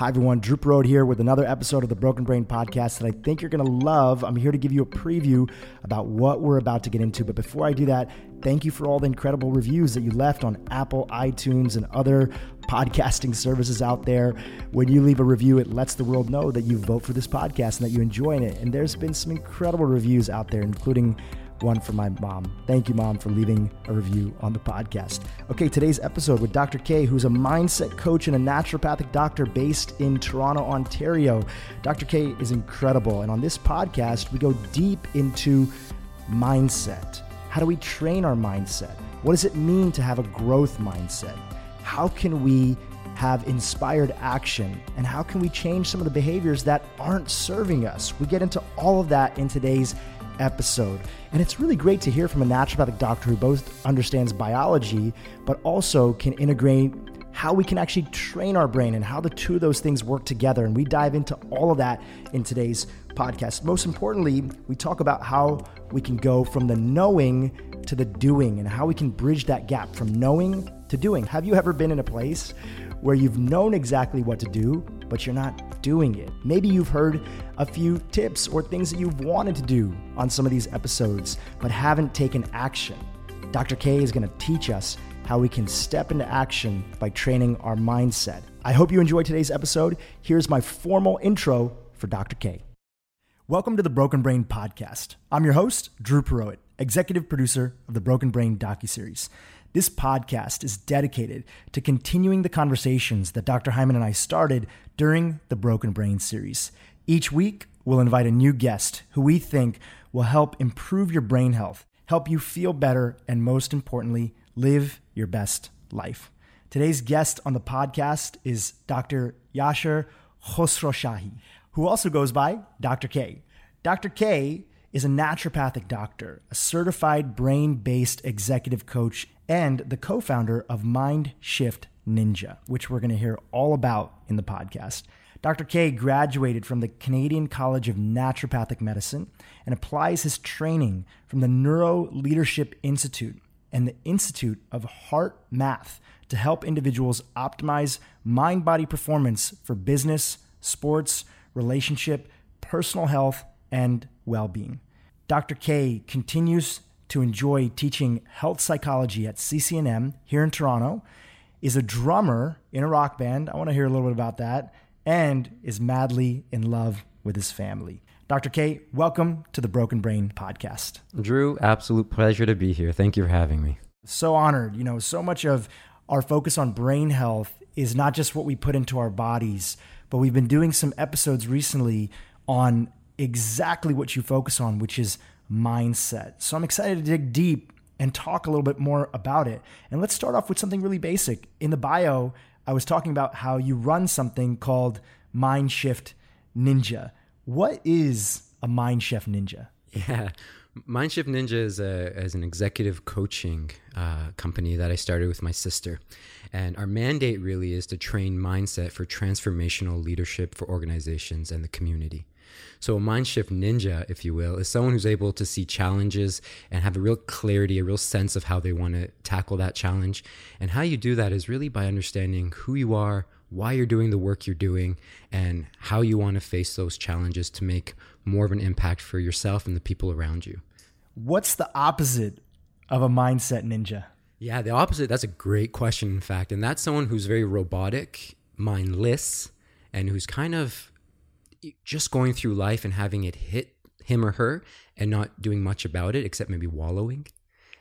Hi, everyone. Dhru Purohit here with another episode of the Broken Brain Podcast that I think you're going to love. I'm here to give you a preview about what we're about to get into. But before I do that, thank you for all the incredible reviews that you left on Apple, iTunes, and other podcasting services out there. When you leave a review, it lets the world know that you vote for this podcast and that you enjoy it. And there's been some incredible reviews out there, including one for my mom. Thank you, mom, for leaving a review on the podcast. Okay, today's episode with Dr. K, who's a mindset coach and a naturopathic doctor based in Toronto, Ontario. Dr. K is incredible. And on this podcast, we go deep into mindset. How do we train our mindset? What does it mean to have a growth mindset? How can we have inspired action? And how can we change some of the behaviors that aren't serving us? We get into all of that in today's episode. And it's really great to hear from a naturopathic doctor who both understands biology, but also can integrate how we can actually train our brain and how the two of those things work together. And we dive into all of that in today's podcast. Most importantly, we talk about how we can go from the knowing to the doing and how we can bridge that gap from knowing to doing. Have you ever been in a place where you've known exactly what to do, but you're not doing it. Maybe you've heard a few tips or things that you've wanted to do on some of these episodes, but haven't taken action. Dr. K is going to teach us how we can step into action by training our mindset. I hope you enjoyed today's episode. Here's my formal intro for Dr. K. Welcome to the Broken Brain Podcast. I'm your host, Dhru Purohit, executive producer of the Broken Brain docuseries. This podcast is dedicated to continuing the conversations that Dr. Hyman and I started during the Broken Brain series. Each week, we'll invite a new guest who we think will help improve your brain health, help you feel better, and most importantly, live your best life. Today's guest on the podcast is Dr. Yashar Khosroshahi, who also goes by Dr. K. Dr. K is a naturopathic doctor, a certified brain based executive coach, and the co founder of Mindshift Ninja, which we're going to hear all about in the podcast. Dr. K graduated from the Canadian College of Naturopathic Medicine and applies his training from the Neuro Leadership Institute and the Institute of Heart Math to help individuals optimize mind body performance for business, sports, relationship, personal health, and well being. Dr. K continues to enjoy teaching health psychology at CCNM here in Toronto, is a drummer in a rock band. I want to hear a little bit about that, and is madly in love with his family. Dr. K, welcome to the Broken Brain podcast. Dhru, absolute pleasure to be here. Thank you for having me. So honored. You know, so much of our focus on brain health is not just what we put into our bodies, but we've been doing some episodes recently on exactly what you focus on, which is mindset. So I'm excited to dig deep and talk a little bit more about it. And let's start off with something really basic. In the bio, I was talking about how you run something called Mindshift Ninja. What is a Mindshift Ninja? Yeah. Mindshift Ninja is, a, is an executive coaching uh, company that I started with my sister. And our mandate really is to train mindset for transformational leadership for organizations and the community. So a mind shift ninja, if you will, is someone who's able to see challenges and have a real clarity, a real sense of how they want to tackle that challenge. And how you do that is really by understanding who you are, why you're doing the work you're doing, and how you want to face those challenges to make more of an impact for yourself and the people around you. What's the opposite of a mindset ninja? Yeah, the opposite. That's a great question, in fact. And that's someone who's very robotic, mindless, and who's kind of just going through life and having it hit him or her and not doing much about it except maybe wallowing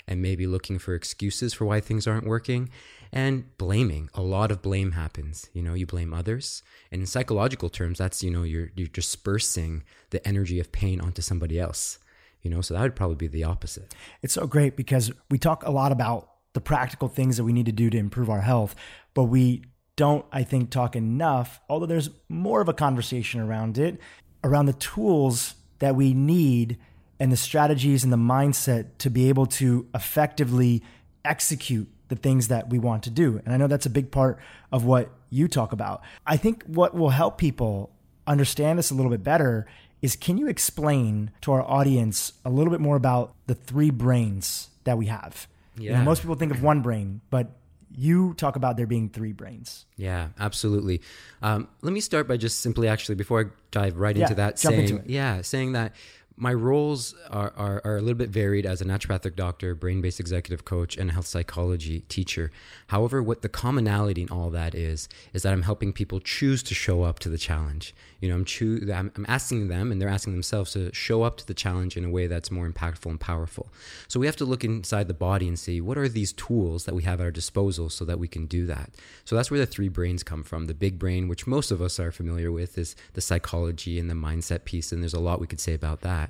and maybe looking for excuses for why things aren't working and blaming. A lot of blame happens you know you blame others. And in psychological terms that's you know you're you're dispersing the energy of pain onto somebody else you know so that would probably be the opposite. It's so great because we talk a lot about the practical things that we need to do to improve our health but we don't, I think, talk enough, although there's more of a conversation around it, around the tools that we need and the strategies and the mindset to be able to effectively execute the things that we want to do. And I know that's a big part of what you talk about. I think what will help people understand this a little bit better is can you explain to our audience a little bit more about the three brains that we have? Yeah. You know, most people think of one brain, but you talk about there being three brains. Yeah, absolutely. Um, let me start by just simply, actually, before I dive right Yeah, into that, saying, into yeah, saying that my roles are, are, are a little bit varied as a naturopathic doctor, brain based executive coach, and a health psychology teacher. However, what the commonality in all that is, is that I'm helping people choose to show up to the challenge. You know, I'm, choo- I'm, I'm asking them, and they're asking themselves to show up to the challenge in a way that's more impactful and powerful. So we have to look inside the body and see what are these tools that we have at our disposal so that we can do that. So that's where the three brains come from. The big brain, which most of us are familiar with, is the psychology and the mindset piece, and there's a lot we could say about that.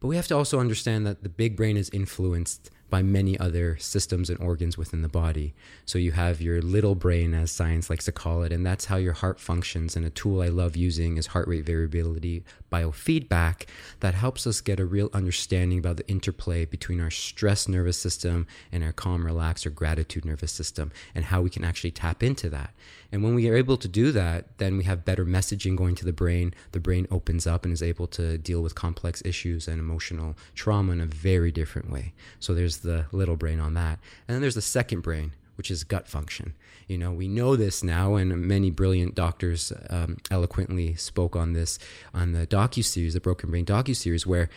But we have to also understand that the big brain is influenced by many other systems and organs within the body. So you have your little brain, as science likes to call it, and that's how your heart functions. And a tool I love using is heart rate variability biofeedback that helps us get a real understanding about the interplay between our stress nervous system and our calm, relaxed, or gratitude nervous system and how we can actually tap into that. And when we are able to do that, then we have better messaging going to the brain. The brain opens up and is able to deal with complex issues and emotional trauma in a very different way. So there's the little brain on that. And then there's the second brain, which is gut function. You know, we know this now, and many brilliant doctors um, eloquently spoke on this on the docu series, the Broken Brain docu series, where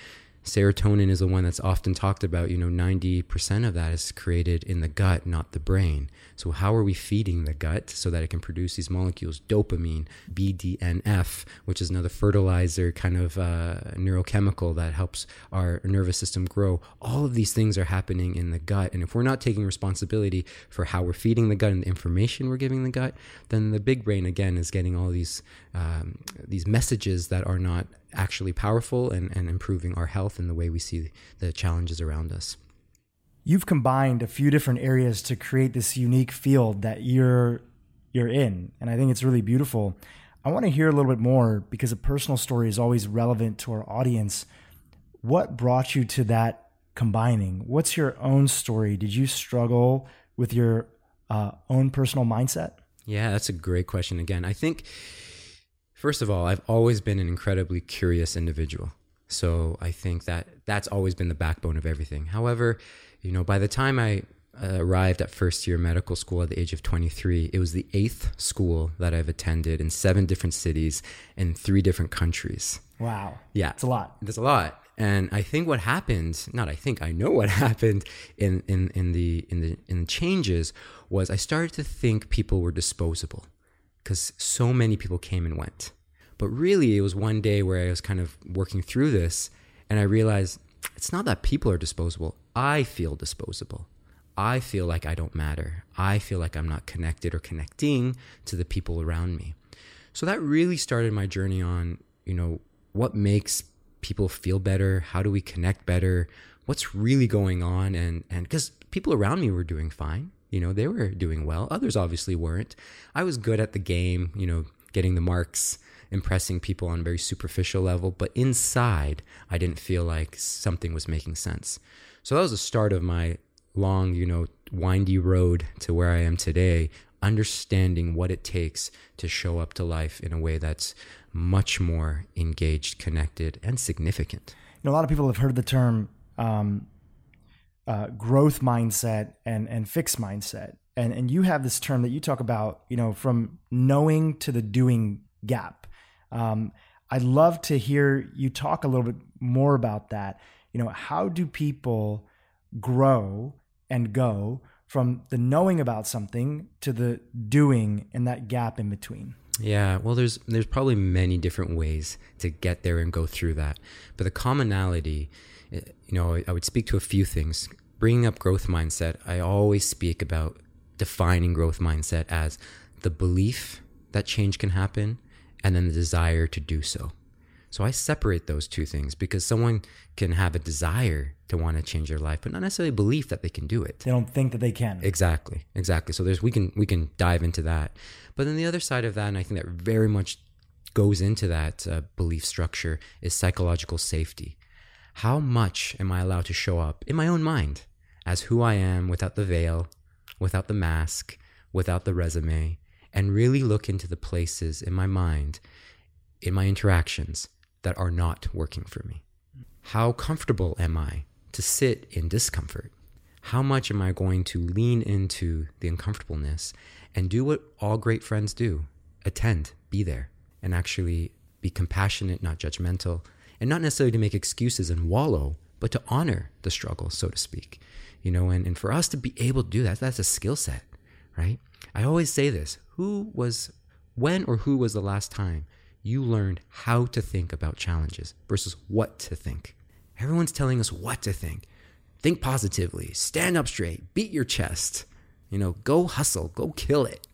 serotonin is the one that's often talked about. You know, ninety percent of that is created in the gut, not the brain. So, how are we feeding the gut so that it can produce these molecules? Dopamine, BDNF, which is another fertilizer kind of uh, neurochemical that helps our nervous system grow. All of these things are happening in the gut. And if we're not taking responsibility for how we're feeding the gut and the information we're giving the gut, then the big brain, again, is getting all these, um, these messages that are not actually powerful and, and improving our health and the way we see the challenges around us. You've combined a few different areas to create this unique field that you're you're in, and I think it's really beautiful. I want to hear a little bit more because a personal story is always relevant to our audience. What brought you to that combining? What's your own story? Did you struggle with your uh, own personal mindset? Yeah, that's a great question. Again, I think, first of all, I've always been an incredibly curious individual. So I think that that's always been the backbone of everything. However, you know, by the time I uh, arrived at first year medical school at the age of 23, it was the eighth school that I've attended in seven different cities in three different countries. Wow. Yeah. It's a lot. There's a lot. And I think what happened, not I think, I know what happened in, in, in the in the in the changes was I started to think people were disposable because so many people came and went. But really it was one day where I was kind of working through this and I realized it's not that people are disposable. I feel disposable. I feel like I don't matter. I feel like I'm not connected or connecting to the people around me. So that really started my journey on, you know, what makes people feel better? How do we connect better? What's really going on? And and because people around me were doing fine, you know, they were doing well. Others obviously weren't. I was good at the game, you know, getting the marks, impressing people on a very superficial level, but inside, I didn't feel like something was making sense. So that was the start of my long, you know, windy road to where I am today, understanding what it takes to show up to life in a way that's much more engaged, connected, and significant. You know, a lot of people have heard the term um, uh, growth mindset and and fixed mindset, and and you have this term that you talk about. You know, from knowing to the doing gap. Um, I'd love to hear you talk a little bit more about that. You know, how do people grow and go from the knowing about something to the doing and that gap in between? Yeah, well, there's there's probably many different ways to get there and go through that, but the commonality, eh, you know, I would speak to a few things. Bringing up growth mindset, I always speak about defining growth mindset as the belief that change can happen, and then the desire to do so. So I separate those two things because someone can have a desire to want to change their life, but not necessarily belief that they can do it. They don't think that they can. Exactly, exactly. So there's we can we can dive into that, but then the other side of that, and I think that very much goes into that uh, belief structure is psychological safety. How much am I allowed to show up in my own mind as who I am without the veil, without the mask, without the resume, and really look into the places in my mind, in my interactions that are not working for me? How comfortable am I to sit in discomfort? How much am I going to lean into the uncomfortableness and do what all great friends do? Attend, be there, and actually be compassionate, not judgmental, and not necessarily to make excuses and wallow, but to honor the struggle, so to speak. You know, and, and for us to be able to do that, that's a skill set, right? I always say this who was, when or who was the last time you learned how to think about challenges versus what to think? Everyone's telling us what to think. Think positively, stand up straight, beat your chest, you know, go hustle, go kill it.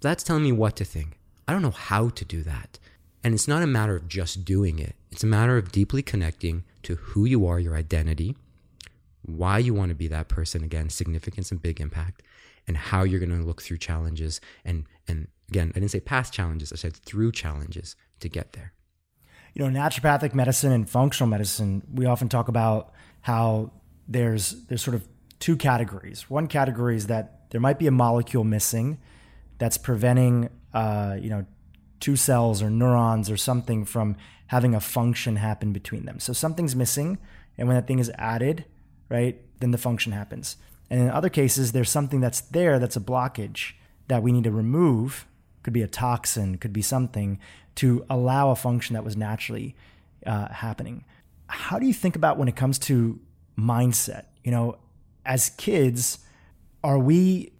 That's telling me what to think. I don't know how to do that. And it's not a matter of just doing it, it's a matter of deeply connecting to who you are, your identity, why you want to be that person again, significance and big impact, and how you're going to look through challenges. And, and again, I didn't say past challenges, I said through challenges to get there. You know, naturopathic medicine and functional medicine, we often talk about how there's there's sort of two categories. One category is that there might be a molecule missing that's preventing, uh, you know, two cells or neurons or something from having a function happen between them. So something's missing, and when that thing is added, right, then the function happens. And in other cases, there's something that's there that's a blockage that we need to remove. Could be a toxin, could be something to allow a function that was naturally uh, happening. How do you think about when it comes to mindset? You know, as kids, are we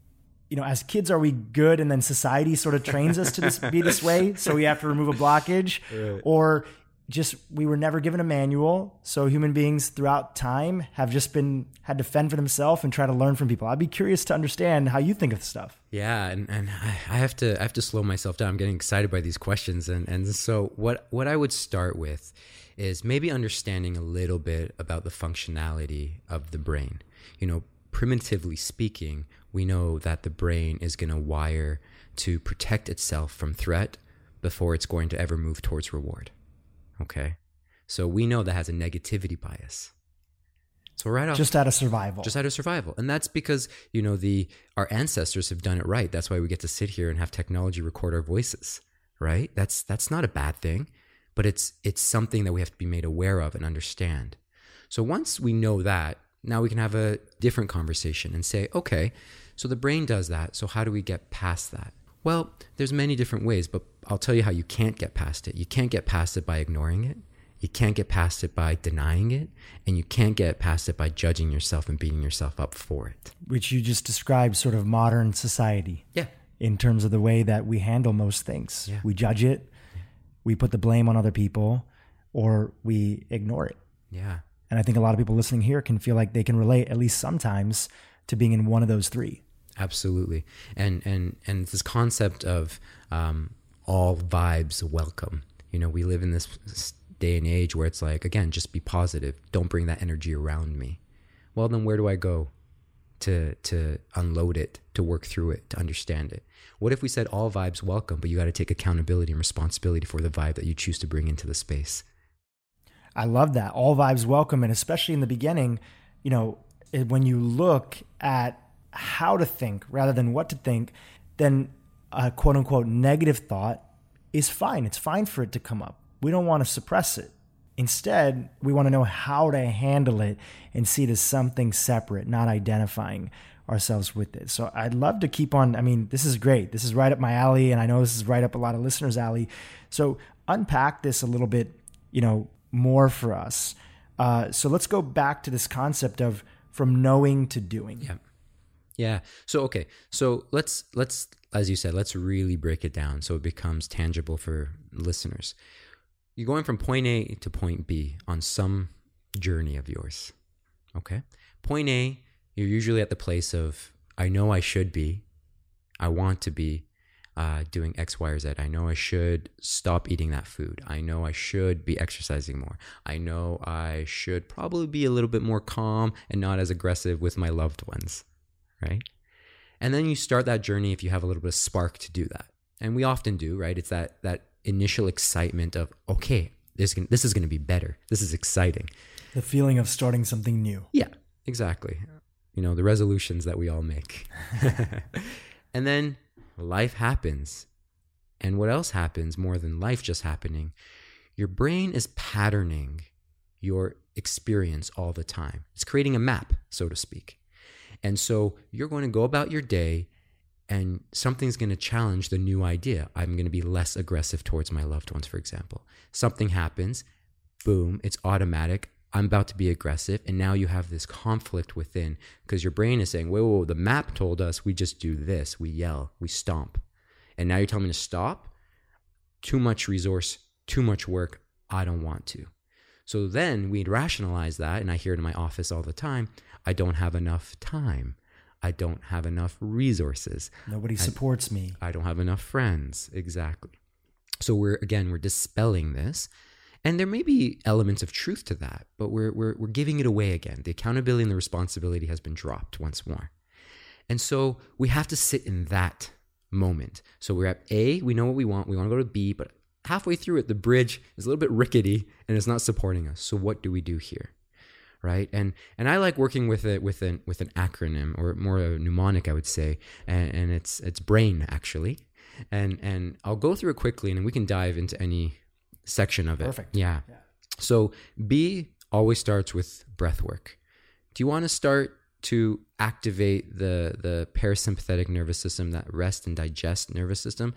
you know, as kids, are we good? And then society sort of trains us to this, be this way. So we have to remove a blockage right. or just, we were never given a manual. So human beings throughout time have just been, had to fend for themselves and try to learn from people. I'd be curious to understand how you think of the stuff. Yeah. And, and I have to, I have to slow myself down. I'm getting excited by these questions. And, and so what, what I would start with is maybe understanding a little bit about the functionality of the brain. You know, primitively speaking, we know that the brain is going to wire to protect itself from threat before it's going to ever move towards reward. Okay? So we know that has a negativity bias. So right off just out of survival. Just out of survival. And that's because, you know, the our ancestors have done it right. That's why we get to sit here and have technology record our voices, right? That's that's not a bad thing, but it's it's something that we have to be made aware of and understand. So once we know that, now we can have a different conversation and say, okay, so the brain does that. So how do we get past that? Well, there's many different ways, but I'll tell you how you can't get past it. You can't get past it by ignoring it. You can't get past it by denying it, and you can't get past it by judging yourself and beating yourself up for it. Which you just described sort of modern society. Yeah. In terms of the way that we handle most things. Yeah. We judge it, yeah. we put the blame on other people, or we ignore it. Yeah. And I think a lot of people listening here can feel like they can relate at least sometimes to being in one of those three. Absolutely. And and and this concept of um, all vibes welcome. You know, we live in this day and age where it's like again, just be positive. Don't bring that energy around me. Well, then where do I go to to unload it, to work through it, to understand it? What if we said all vibes welcome, but you got to take accountability and responsibility for the vibe that you choose to bring into the space? I love that. All vibes welcome. And especially in the beginning, you know, when you look at how to think rather than what to think, then a quote unquote negative thought is fine. It's fine for it to come up. We don't want to suppress it. Instead, we want to know how to handle it and see it as something separate, not identifying ourselves with it. So I'd love to keep on. I mean, this is great. This is right up my alley, and I know this is right up a lot of listeners' alley. So unpack this a little bit, you know, more for us. Uh, so let's go back to this concept of from knowing to doing. Yeah. Yeah. So okay. So let's let's as you said, let's really break it down so it becomes tangible for listeners. You're going from point A to point B on some journey of yours. Okay? Point A, you're usually at the place of I know I should be, I want to be, uh, doing X, Y, or Z. I know I should stop eating that food. I know I should be exercising more. I know I should probably be a little bit more calm and not as aggressive with my loved ones, right? And then you start that journey if you have a little bit of spark to do that. And we often do, right? It's that that initial excitement of okay, this can, this is going to be better. This is exciting. The feeling of starting something new. Yeah, exactly. You know, the resolutions that we all make. and then life happens. And what else happens more than life just happening? Your brain is patterning your experience all the time. It's creating a map, so to speak. And so you're going to go about your day and something's going to challenge the new idea. I'm going to be less aggressive towards my loved ones, for example. Something happens, boom, it's automatic. I'm about to be aggressive. And now you have this conflict within because your brain is saying, whoa, whoa, whoa, the map told us we just do this. We yell, we stomp. And now you're telling me to stop? Too much resource, too much work. I don't want to. So then we'd rationalize that. And I hear it in my office all the time I don't have enough time. I don't have enough resources. Nobody supports me. I don't have enough friends. Exactly. So we're again we're dispelling this. And there may be elements of truth to that, but we're, we're, we're giving it away again. The accountability and the responsibility has been dropped once more. And so we have to sit in that moment. So we're at A, we know what we want, we want to go to B, but halfway through it, the bridge is a little bit rickety and it's not supporting us. So what do we do here? Right. And and I like working with it with an with an acronym or more a mnemonic, I would say. And, and it's it's brain actually. And and I'll go through it quickly and we can dive into any section of it. Perfect. Yeah. yeah. So B always starts with breath work. Do you want to start to activate the the parasympathetic nervous system, that rest and digest nervous system?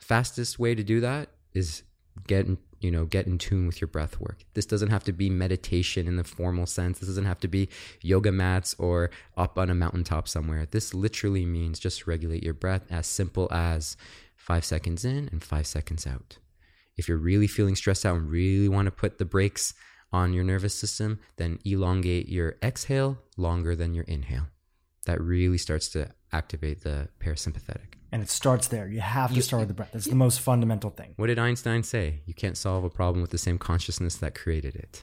Fastest way to do that is get in, you know get in tune with your breath work. This doesn't have to be meditation in the formal sense. This doesn't have to be yoga mats or up on a mountaintop somewhere. This literally means just regulate your breath as simple as 5 seconds in and 5 seconds out. If you're really feeling stressed out and really want to put the brakes on your nervous system, then elongate your exhale longer than your inhale. That really starts to activate the parasympathetic. And it starts there. You have to you, start with the breath. That's the most fundamental thing. What did Einstein say? You can't solve a problem with the same consciousness that created it.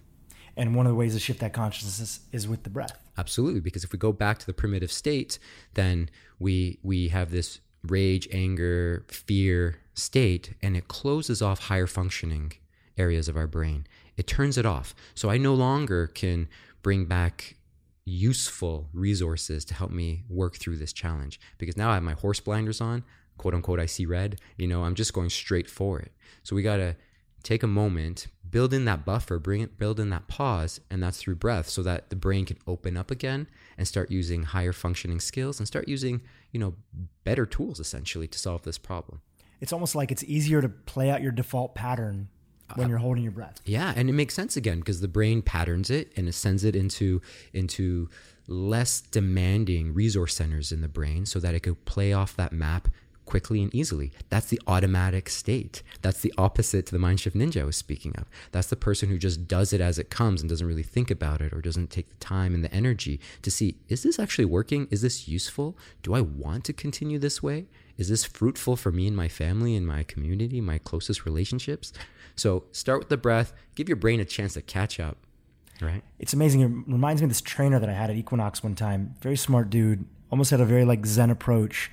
And one of the ways to shift that consciousness is with the breath. Absolutely, because if we go back to the primitive state, then we we have this rage, anger, fear state, and it closes off higher functioning areas of our brain. It turns it off. So I no longer can bring back useful resources to help me work through this challenge because now I have my horse blinders on, quote unquote, I see red. You know, I'm just going straight for it. So we got to take a moment, build in that buffer, bring it, build in that pause, and that's through breath so that the brain can open up again and start using higher functioning skills and start using, you know, better tools essentially to solve this problem. It's almost like it's easier to play out your default pattern when you're holding your breath. Yeah, and it makes sense again because the brain patterns it and it sends it into into less demanding resource centers in the brain so that it could play off that map quickly and easily. That's the automatic state. That's the opposite to the mind shift ninja I was speaking of. That's the person who just does it as it comes and doesn't really think about it or doesn't take the time and the energy to see is this actually working? Is this useful? Do I want to continue this way? Is this fruitful for me and my family and my community, my closest relationships? So start with the breath, give your brain a chance to catch up. Right. It's amazing. It reminds me of this trainer that I had at Equinox one time. Very smart dude, almost had a very like Zen approach.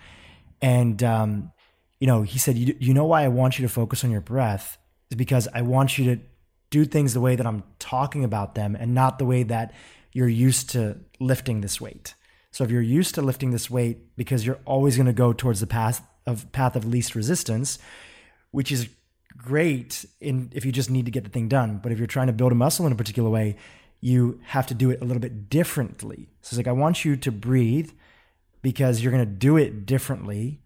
And, um, you know, he said, you, you know why I want you to focus on your breath is because I want you to do things the way that I'm talking about them and not the way that you're used to lifting this weight. So if you're used to lifting this weight because you're always going to go towards the path of path of least resistance, which is great in if you just need to get the thing done. But if you're trying to build a muscle in a particular way, you have to do it a little bit differently. So it's like I want you to breathe because you're going to do it differently,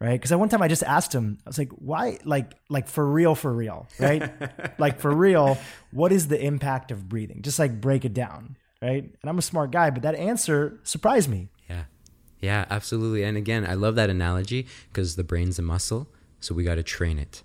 right? Because at one time I just asked him, I was like, "Why? Like, like for real, for real, right? like for real, what is the impact of breathing? Just like break it down, right?" And I'm a smart guy, but that answer surprised me. Yeah, yeah, absolutely. And again, I love that analogy because the brain's a muscle, so we got to train it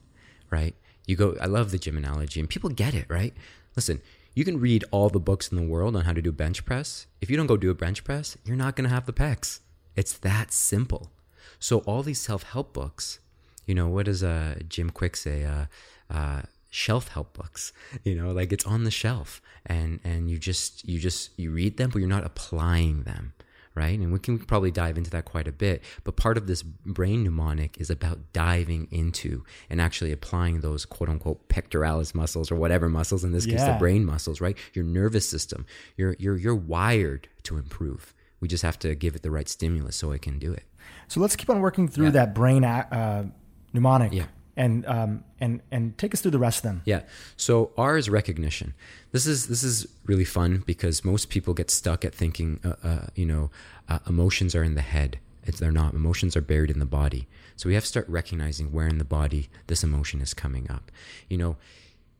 right? You go, I love the gym analogy, and people get it, right? Listen, you can read all the books in the world on how to do bench press. If you don't go do a bench press, you're not going to have the pecs. It's that simple. So all these self-help books, you know, what does uh, Jim Kwik say? Uh, uh, shelf help books. You know, like it's on the shelf, and and you just you just you read them, but you're not applying them right? And we can probably dive into that quite a bit. But part of this brain mnemonic is about diving into and actually applying those quote unquote pectoralis muscles or whatever muscles, in this case, the brain muscles, right? Your nervous system. You're, you're, you're wired to improve. We just have to give it the right stimulus so it can do it. So let's keep on working through yeah. that brain uh, mnemonic. Yeah. and um, and and take us through the rest of them. Yeah. So R is recognition. This is this is really fun because most people get stuck at thinking, uh, uh, you know, uh, emotions are in the head. It's, they're not. Emotions are buried in the body. So we have to start recognizing where in the body this emotion is coming up. You know,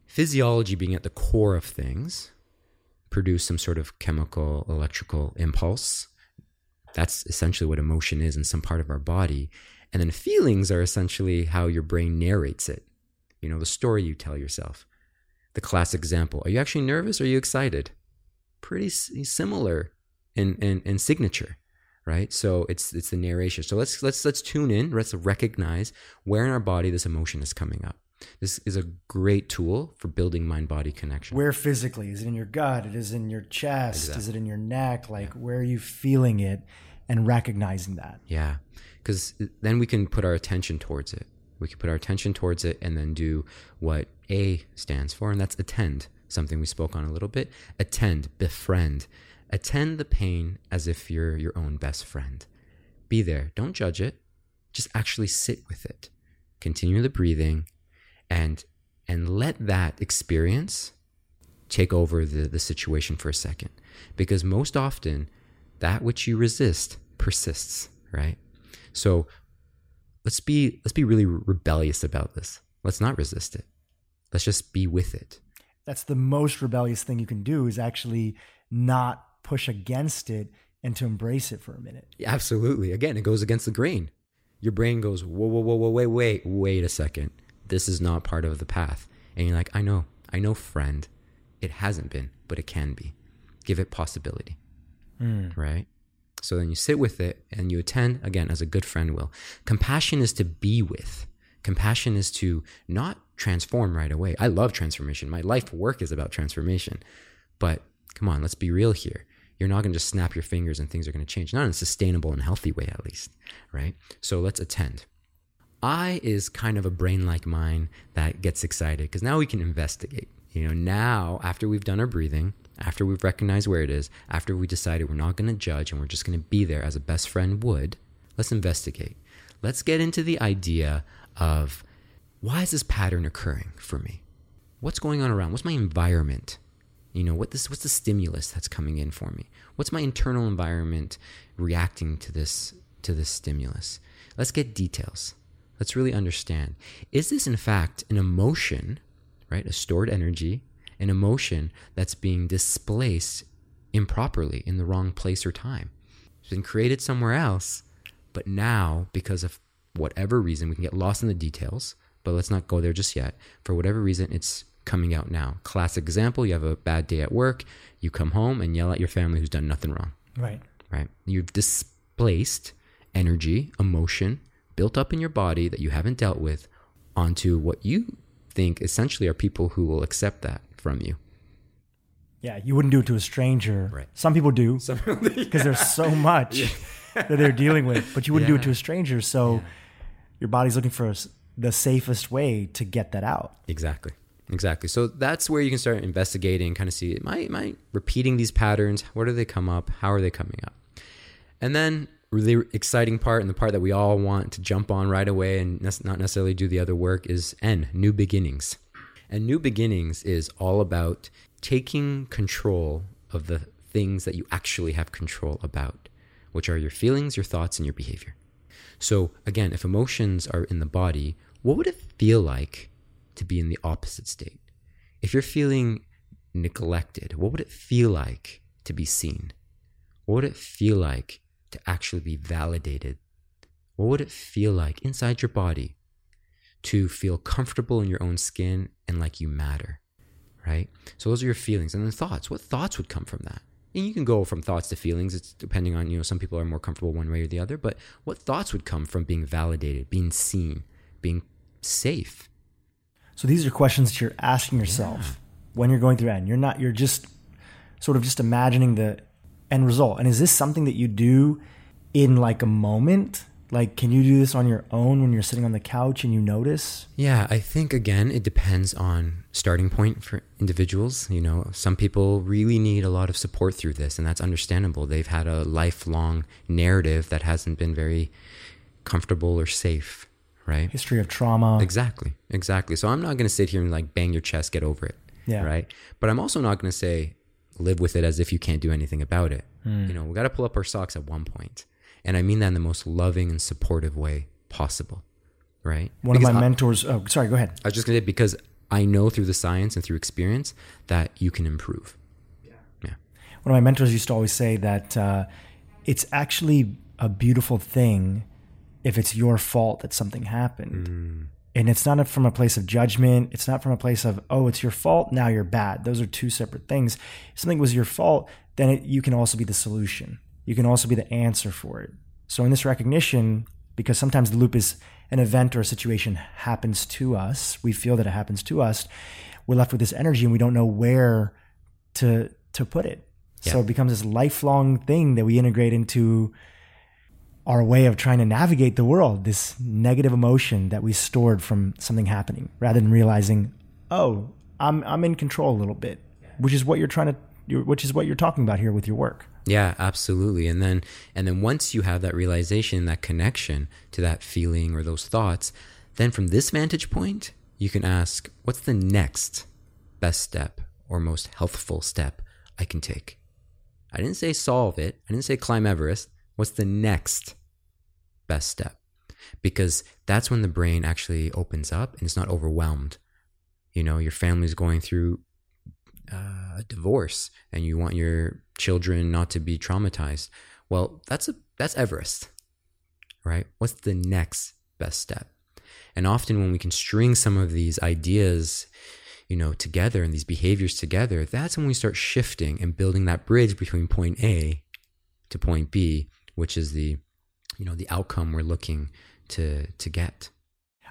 physiology being at the core of things, produce some sort of chemical, electrical impulse. That's essentially what emotion is in some part of our body. And then feelings are essentially how your brain narrates it. You know, the story you tell yourself. The classic example Are you actually nervous or are you excited? Pretty similar in, in, in signature right so it's it's the narration so let's let's let's tune in let's recognize where in our body this emotion is coming up this is a great tool for building mind body connection where physically is it in your gut it is in your chest exactly. is it in your neck like yeah. where are you feeling it and recognizing that yeah because then we can put our attention towards it we can put our attention towards it and then do what a stands for and that's attend something we spoke on a little bit attend befriend Attend the pain as if you're your own best friend. Be there. Don't judge it. Just actually sit with it. Continue the breathing and and let that experience take over the, the situation for a second. Because most often that which you resist persists, right? So let's be let's be really rebellious about this. Let's not resist it. Let's just be with it. That's the most rebellious thing you can do is actually not push against it and to embrace it for a minute. Absolutely. Again, it goes against the grain. Your brain goes, whoa, whoa, whoa, whoa, wait, wait, wait a second. This is not part of the path. And you're like, I know, I know, friend. It hasn't been, but it can be. Give it possibility. Mm. Right? So then you sit with it and you attend, again, as a good friend will. Compassion is to be with. Compassion is to not transform right away. I love transformation. My life work is about transformation. But come on, let's be real here you're not going to just snap your fingers and things are going to change, not in a sustainable and healthy way, at least, right? So let's attend. I is kind of a brain like mine that gets excited because now we can investigate. You know, now after we've done our breathing, after we've recognized where it is, after we decided we're not going to judge and we're just going to be there as a best friend would, let's investigate. Let's get into the idea of why is this pattern occurring for me? What's going on around? What's my environment? You know, what this what's the stimulus that's coming in for me? What's my internal environment reacting to this to this stimulus? Let's get details. Let's really understand. Is this in fact an emotion, right? A stored energy, an emotion that's being displaced improperly in the wrong place or time. It's been created somewhere else, but now because of whatever reason, we can get lost in the details, but let's not go there just yet. For whatever reason, it's coming out now. Classic example you have a bad day at work, you come home and yell at your family who's done nothing wrong. Right. Right. You've displaced energy, emotion built up in your body that you haven't dealt with onto what you think essentially are people who will accept that from you. Yeah, you wouldn't do it to a stranger. Right. Some people do because yeah. there's so much yeah. that they're dealing with, but you wouldn't yeah. do it to a stranger. So your body's looking for the safest way to get that out. Exactly. Exactly. So that's where you can start investigating, kind of see, am I, am I repeating these patterns? Where do they come up? How are they coming up? And then really exciting part and the part that we all want to jump on right away and not necessarily do the other work is N, new beginnings. And new beginnings is all about taking control of the things that you actually have control about, which are your feelings, your thoughts, and your behavior. So again, if emotions are in the body, what would it feel like to be in the opposite state. If you're feeling neglected, what would it feel like to be seen? What would it feel like to actually be validated? What would it feel like inside your body to feel comfortable in your own skin and like you matter? Right? So those are your feelings. And then thoughts. What thoughts would come from that? And you can go from thoughts to feelings. It's depending on, you know, some people are more comfortable one way or the other. But what thoughts would come from being validated, being seen, being safe, so these are questions that you're asking yourself yeah. when you're going through that. and you're not you're just sort of just imagining the end result. And is this something that you do in like a moment? Like can you do this on your own when you're sitting on the couch and you notice? Yeah, I think again it depends on starting point for individuals. You know, some people really need a lot of support through this and that's understandable. They've had a lifelong narrative that hasn't been very comfortable or safe right? History of trauma. Exactly, exactly. So I'm not going to sit here and like bang your chest, get over it, Yeah. right? But I'm also not going to say live with it as if you can't do anything about it. Hmm. You know, we got to pull up our socks at one point, and I mean that in the most loving and supportive way possible, right? One of my I- mentors. Oh, sorry. Go ahead. I was just gonna say because I know through the science and through experience that you can improve. Yeah. One of my mentors used to always say that uh, it's actually a beautiful thing if it's your fault that something happened. And it's not from a place of judgment. It's not from a place of, oh, it's your fault. Now you're bad. Those are two separate things. If something was your fault, then it, you can also be the solution. You can also be the answer for it. So, in this recognition, because sometimes the loop is an event or a situation happens to us, we feel that it happens to us, we're left with this energy and we don't know where to to put it. So it becomes this lifelong thing that we integrate into our way of trying to navigate the world, this negative emotion that we stored from something happening, rather than realizing, oh, I'm I'm in control a little bit, which is what you're trying to, which is what you're talking about here with your work. Yeah, absolutely. And then and then once you have that realization, that connection to that feeling or those thoughts, then from this vantage point, you can ask, what's the next best step or most healthful step I can take? I didn't say solve it. I didn't say climb Everest. What's the next best step? Because that's when the brain actually opens up and it's not overwhelmed. You know, your family's going through uh, a divorce and you want your children not to be traumatized. Well, that's a that's Everest. Right? What's the next best step? And often when we can string some of these ideas, you know, together and these behaviors together, that's when we start shifting and building that bridge between point A to point B, which is the you know, the outcome we're looking to to get.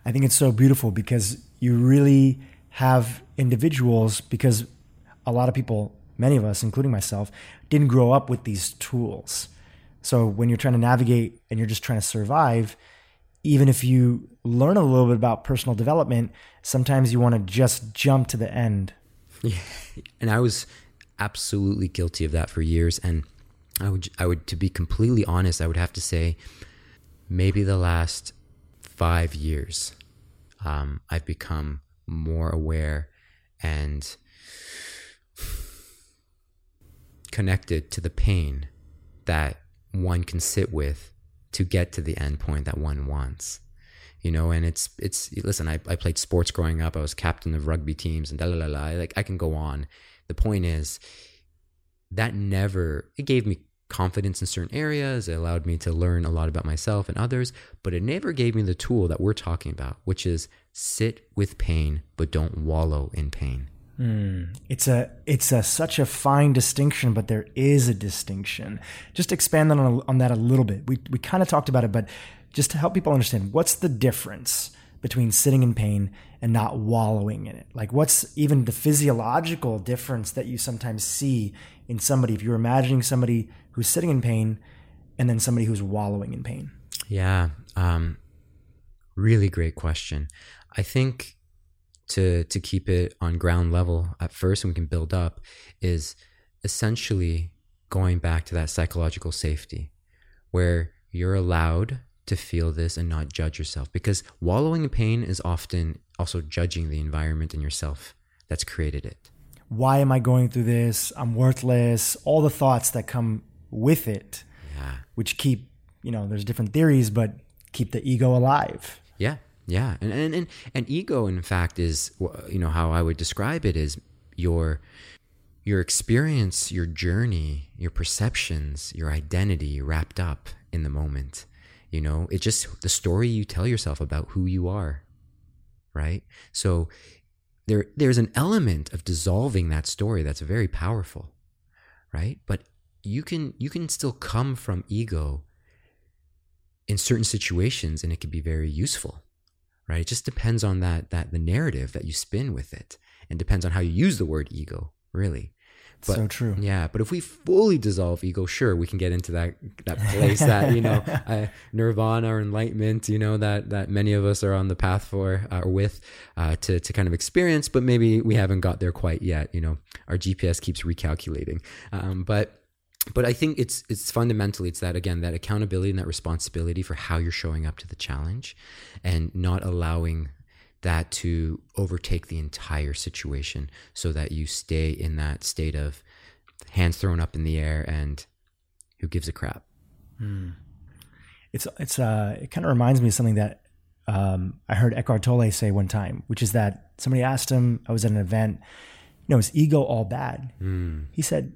I think it's so beautiful because you really have individuals because a lot of people, many of us, including myself, didn't grow up with these tools. So when you're trying to navigate and you're just trying to survive, even if you learn a little bit about personal development, sometimes you want to just jump to the end. Yeah, and I was absolutely guilty of that for years. And I would, I would, to be completely honest, I would have to say, maybe the last five years, um, I've become more aware and connected to the pain that one can sit with to get to the end point that one wants you know? And it's it's listen I, I played sports growing up. I was captain of rugby teams and da la la la. Like i can go on. The point is that never it gave me confidence in certain areas it allowed me to learn a lot about myself and others but it never gave me the tool that we're talking about which is sit with pain but don't wallow in pain hmm. It's a it's a such a fine distinction, but there is a distinction. Just expand on on that a little bit. We we kind of talked about it, but just to help people understand, what's the difference between sitting in pain and not wallowing in it? Like, what's even the physiological difference that you sometimes see in somebody if you're imagining somebody who's sitting in pain and then somebody who's wallowing in pain? Yeah, um, really great question. I think to to keep it on ground level at first, and we can build up, is essentially going back to that psychological safety, where you're allowed to feel this and not judge yourself. Because wallowing in pain is often also judging the environment and yourself that's created it. Why am I going through this? I'm worthless. All the thoughts that come with it. Yeah. which keep you know there's different theories but keep the ego alive Yeah, yeah, and and and, and ego, in fact, is you know how I would describe it is your your experience, your journey, your perceptions, your identity wrapped up in the moment. You know, it's just the story you tell yourself about who you are, right? So there there's an element of dissolving that story that's very powerful, right? But you can you can still come from ego in certain situations and it can be very useful right it just depends on that that the narrative that you spin with it and depends on how you use the word ego really but so true. yeah but if we fully dissolve ego sure we can get into that that place that you know uh, nirvana or enlightenment you know that that many of us are on the path for uh, or with uh, to to kind of experience but maybe we haven't got there quite yet you know. Our gps keeps recalculating. Um, but but I think it's it's fundamentally it's that again that accountability and that responsibility for how you're showing up to the challenge, and not allowing that to overtake the entire situation, so that you stay in that state of hands thrown up in the air and who gives a crap. Hmm. It's it's uh it kind of reminds me of something that um, I heard Eckhart Tolle say one time, which is that somebody asked him, I was at an event, you know, is ego all bad? Mm. He said,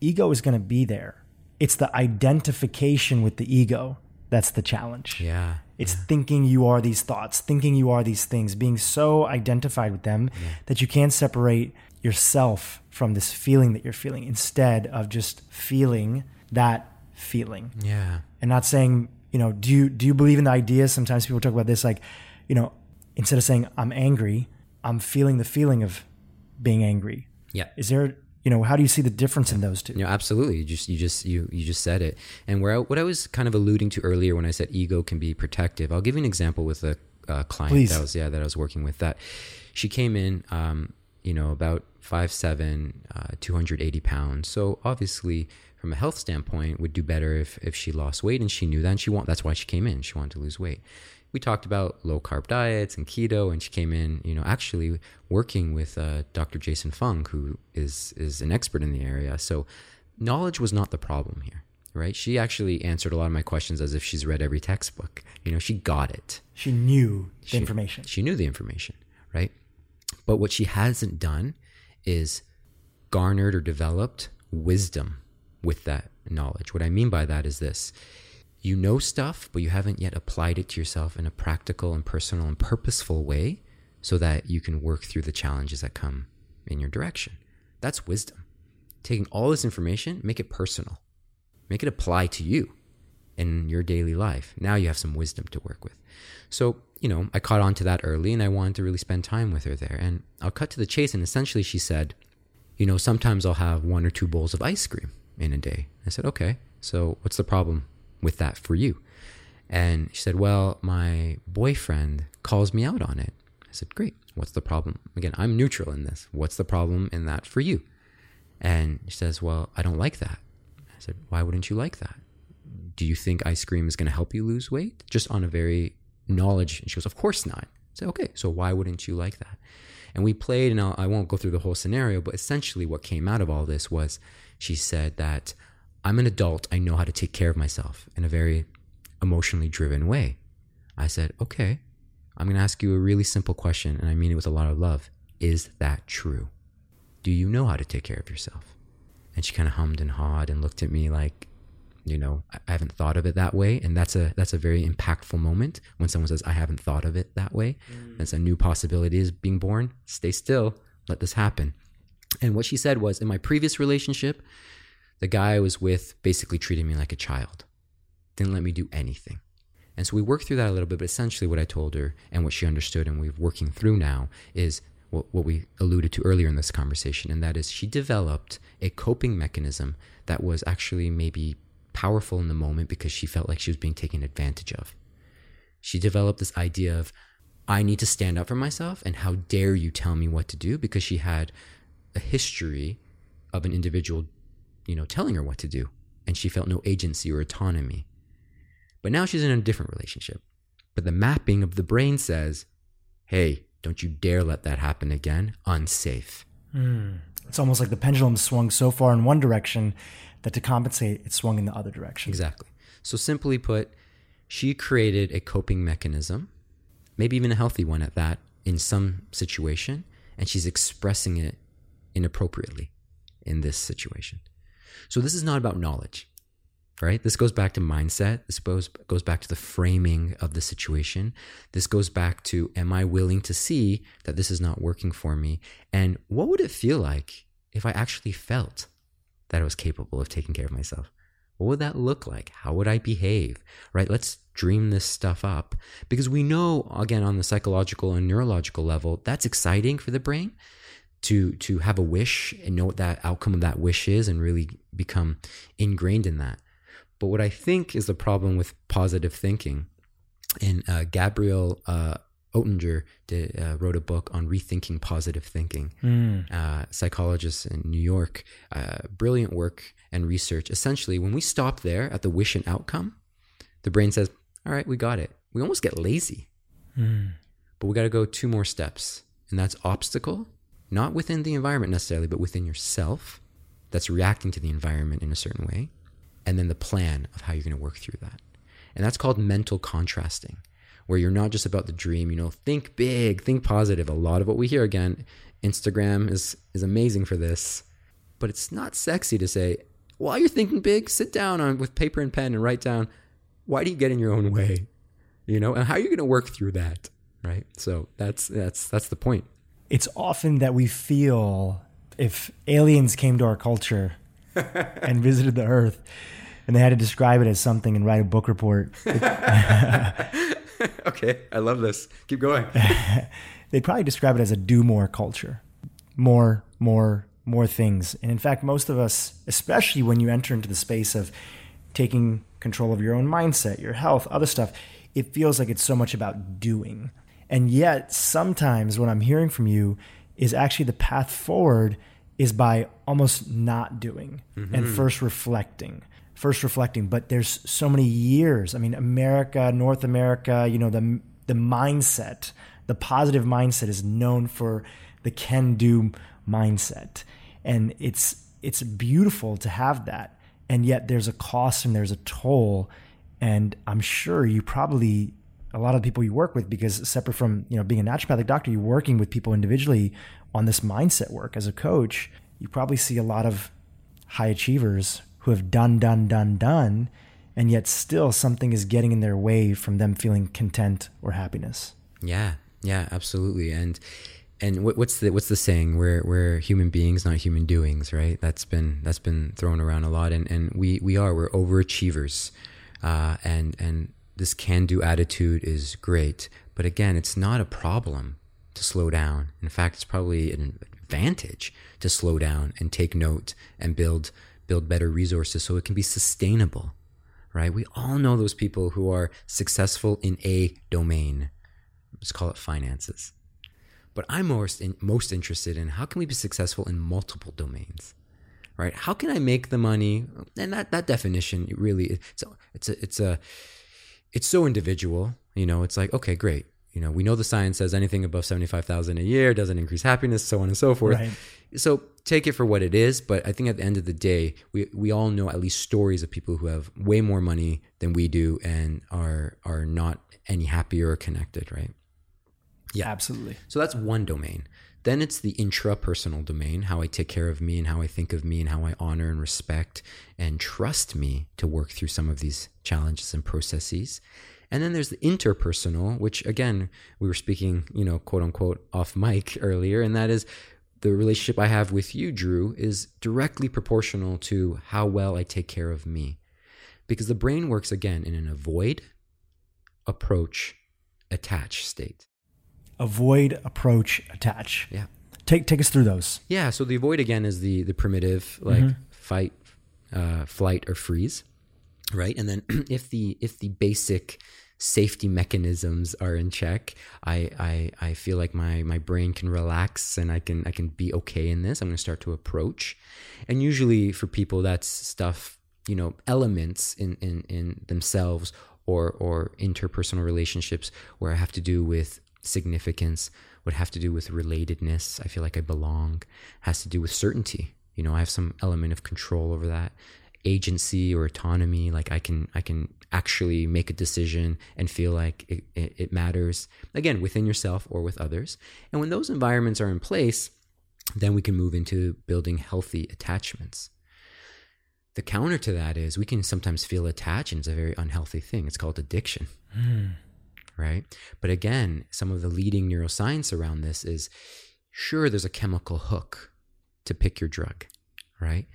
ego is going to be there. It's the identification with the ego that's the challenge. Yeah. It's yeah. thinking you are these thoughts, thinking you are these things, being so identified with them yeah. that you can't separate yourself from this feeling that you're feeling instead of just feeling that feeling. Yeah. And not saying, you know, do you do you believe in the idea? Sometimes people talk about this like, you know, instead of saying I'm angry, I'm feeling the feeling of being angry. Yeah. Is there you know how do you see the difference in those two? You know, absolutely. You just you just you you just said it. And where I, what i was kind of alluding to earlier when i said ego can be protective i'll give you an example with a, a client Please. that was yeah that i was working with that she came in um, you know about five seven uh, 280 pounds. So obviously from a health standpoint would do better if if she lost weight and she knew that and she want that's why she came in. She wanted to lose weight we talked about low carb diets and keto, and she came in, you know, actually working with uh, Dr. Jason Fung, who is is an expert in the area. So knowledge was not the problem here, right? She actually answered a lot of my questions as if she's read every textbook. You know, she got it. She knew the she, information. She knew the information, right? But what she hasn't done is garnered or developed wisdom with that knowledge. What I mean by that is this you know stuff, but you haven't yet applied it to yourself in a practical and personal and purposeful way so that you can work through the challenges that come in your direction. That's wisdom. Taking all this information, make it personal, make it apply to you in your daily life. Now you have some wisdom to work with. So, you know, I caught on to that early and I wanted to really spend time with her there. And I'll cut to the chase. And essentially, she said, you know, sometimes I'll have one or two bowls of ice cream in a day. I said, okay, so what's the problem with that for you? And she said, Well, my boyfriend calls me out on it. I said, Great. What's the problem? Again, I'm neutral in this. What's the problem in that for you? And she says, Well, I don't like that. I said, Why wouldn't you like that? Do you think ice cream is going to help you lose weight? Just on a very knowledge. And she goes, Of course not. I said, Okay, so why wouldn't you like that? And we played, and I'll, I will not go through the whole scenario, but essentially what came out of all this was she said that I'm an adult. I know how to take care of myself in a very emotionally driven way. I said, okay, I'm going to ask you a really simple question, and I mean it with a lot of love. Is that true? Do you know how to take care of yourself? And she kind of hummed and hawed and looked at me like, you know, I haven't thought of it that way. And that's a that's a very impactful moment when someone says, I haven't thought of it that way. Mm. It's a new possibility is being born. Stay still. Let this happen. And what she said was, in my previous relationship, the guy I was with basically treated me like a child, didn't let me do anything. And so we worked through that a little bit, but essentially what I told her and what she understood and we're working through now is what, what we alluded to earlier in this conversation, and that is she developed a coping mechanism that was actually maybe powerful in the moment because she felt like she was being taken advantage of. She developed this idea of, I need to stand up for myself, and how dare you tell me what to do because she had a history of an individual you know, telling her what to do, and she felt no agency or autonomy. But now she's in a different relationship. But the mapping of the brain says, hey, don't you dare let that happen again. Unsafe. Mm. It's almost like the pendulum swung so far in one direction that to compensate, it swung in the other direction. Exactly. So, simply put, she created a coping mechanism, maybe even a healthy one at that, in some situation, and she's expressing it inappropriately in this situation. So this is not about knowledge, right? This goes back to mindset. This goes, goes back to the framing of the situation. This goes back to, am I willing to see that this is not working for me? And what would it feel like if I actually felt that I was capable of taking care of myself? What would that look like? How would I behave? Right? Let's dream this stuff up because we know, again, on the psychological and neurological level, that's exciting for the brain to to have a wish and know what that outcome of that wish is and really become ingrained in that. But what I think is the problem with positive thinking, and uh, Gabriel uh, Oettingen did, uh, wrote a book on rethinking positive thinking. Mm. Uh, psychologist in New York, uh, brilliant work and research. Essentially, when we stop there at the wish and outcome, the brain says, "All right, we got it." We almost get lazy, mm. but we got to go two more steps, and that's obstacle, not within the environment necessarily, but within yourself. That's reacting to the environment in a certain way, and then the plan of how you're going to work through that. And that's called mental contrasting where you're not just about the dream, you know, think big, think positive. A lot of what we hear again, Instagram is is amazing for this, but it's not sexy to say, while you're thinking big, sit down on with paper and pen and write down why do you get in your own way? You know, and how are you going to work through that, right? So that's that's that's the point. It's often that we feel if aliens came to our culture and visited the earth and they had to describe it as something and write a book report. okay, I love this. Keep going. They'd probably describe it as a do more culture. More, more, more things. And in fact, most of us, especially when you enter into the space of taking control of your own mindset, your health, other stuff, it feels like it's so much about doing. And yet, sometimes what I'm hearing from you is actually the path forward is by almost not doing mm-hmm. and first reflecting first reflecting, but there's so many years. I mean, America, North America, you know, the the mindset, the positive mindset is known for the can do mindset. And it's it's beautiful to have that. And yet there's a cost and there's a toll. And I'm sure you probably a lot of people you work with because separate from you know being a naturopathic doctor you're working with people individually on this mindset work as a coach you probably see a lot of high achievers who have done, done, done, done, and yet still something is getting in their way from them feeling content or happiness. Yeah, yeah, absolutely. And and what's the what's the saying? We're we're human beings, not human doings, right? That's been that's been thrown around a lot, and and we we are we're overachievers, uh, and and this can do attitude is great, but again, it's not a problem to slow down. In fact, it's probably an advantage to slow down and take note and build build better resources so it can be sustainable, right? We all know those people who are successful in a domain. Let's call it finances. But I'm most in, most interested in how can we be successful in multiple domains, right? How can I make the money? And that that definition really it's a, it's a, it's a it's so individual. You know, it's like okay, great. You know, we know the science says anything above seventy five thousand a year doesn't increase happiness, so on and so forth. Right. So take it for what it is. But I think at the end of the day, we we all know at least stories of people who have way more money than we do and are are not any happier or connected, right? Yeah, absolutely. So that's one domain. Then it's the intrapersonal domain, how I take care of me and how I think of me and how I honor and respect and trust me to work through some of these challenges and processes. And then there's the interpersonal, which again, we were speaking, you know, quote unquote off mic earlier, and that is the relationship I have with you, Dhru, is directly proportional to how well I take care of me. Because the brain works again in an avoid, approach, attach state. Avoid, approach, attach. Yeah. Take take us through those. Yeah. So the avoid again is the the primitive like mm-hmm. fight, uh, flight, or freeze, right? And then if the if the basic safety mechanisms are in check, I, I I feel like my my brain can relax and I can I can be okay in this. I'm going to start to approach, and usually for people that's stuff you know elements in in in themselves or or interpersonal relationships where I have to do with significance, would have to do with relatedness. I feel like I belong. Has to do with certainty. You know, I have some element of control over that agency or autonomy like i can i can actually make a decision and feel like it, it, it, matters again within yourself or with others and when those environments are in place then we can move into building healthy attachments the counter to that is we can sometimes feel attached and it's a very unhealthy thing it's called addiction mm. Right but again some of the leading neuroscience around this is sure there's a chemical hook to pick your drug right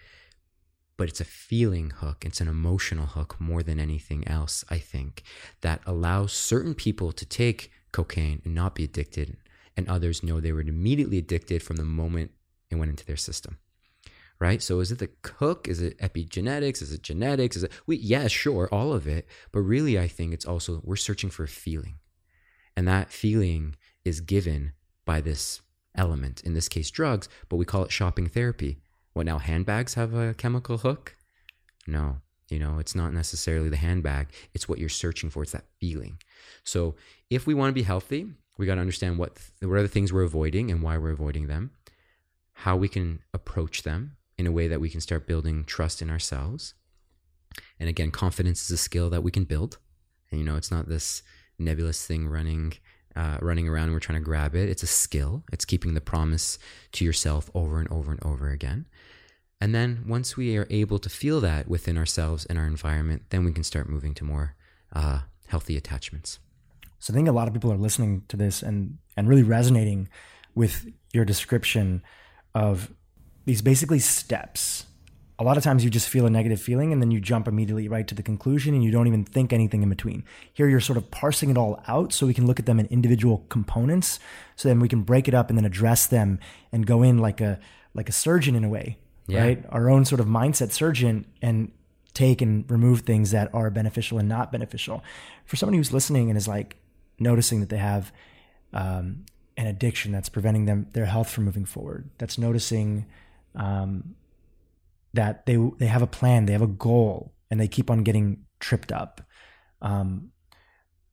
but it's a feeling hook. It's an emotional hook more than anything else, I think, that allows certain people to take cocaine and not be addicted, and others know they were immediately addicted from the moment it went into their system. Right? So is it the cook? Is it epigenetics? Is it genetics? Is it we yeah, sure, all of it. But really I think it's also we're searching for a feeling. And that feeling is given by this element, in this case, drugs, but we call it shopping therapy. What now, handbags have a chemical hook? No, you know, it's not necessarily the handbag, it's what you're searching for, it's that feeling. So if we want to be healthy, we got to understand what, what are the things we're avoiding and why we're avoiding them, how we can approach them in a way that we can start building trust in ourselves. And again, confidence is a skill that we can build. And, you know, it's not this nebulous thing running uh, running around and we're trying to grab it. It's a skill. It's keeping the promise to yourself over and over and over again. And then once we are able to feel that within ourselves and our environment, then we can start moving to more uh, healthy attachments. So I think a lot of people are listening to this and and really resonating with your description of these basically steps a lot of times you just feel a negative feeling and then you jump immediately right to the conclusion and you don't even think anything in between. Here you're sort of parsing it all out so we can look at them in individual components so then we can break it up and then address them and go in like a like a surgeon in a way, yeah. right? Our own sort of mindset surgeon and take and remove things that are beneficial and not beneficial. For somebody who's listening and is like noticing that they have um, an addiction that's preventing them their health from moving forward, that's noticing um, that they they have a plan, they have a goal, and they keep on getting tripped up. Um,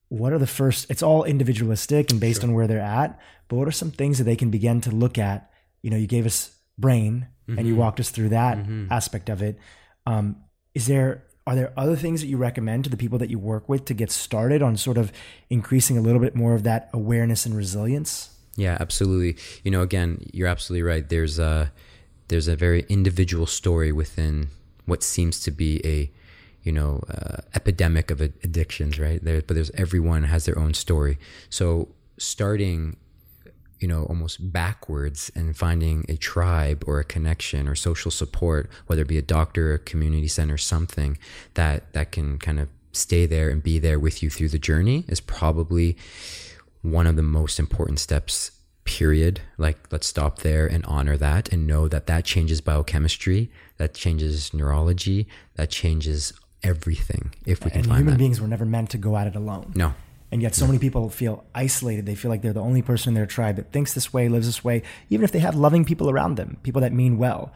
what are the first? It's all individualistic and based sure. on where they're at. But what are some things that they can begin to look at? You know, you gave us brain, mm-hmm. and you mm-hmm. walked us through that mm-hmm. aspect of it. Um, is there are there other things that you recommend to the people that you work with to get started on sort of increasing a little bit more of that awareness and resilience? Yeah, absolutely. You know, again, you're absolutely right. There's uh there's a very individual story within what seems to be a you know uh, epidemic of addictions right? There but there's everyone has their own story. So starting you know almost backwards and finding a tribe or a connection or social support whether it be a doctor a community center something that that can kind of stay there and be there with you through the journey is probably one of the most important steps period. Like, let's stop there and honor that and know that that changes biochemistry, that changes neurology, that changes everything. If we can and find human that. beings were never meant to go at it alone. No. And yet, so no. many people feel isolated. They feel like they're the only person in their tribe that thinks this way, lives this way, even if they have loving people around them, people that mean well.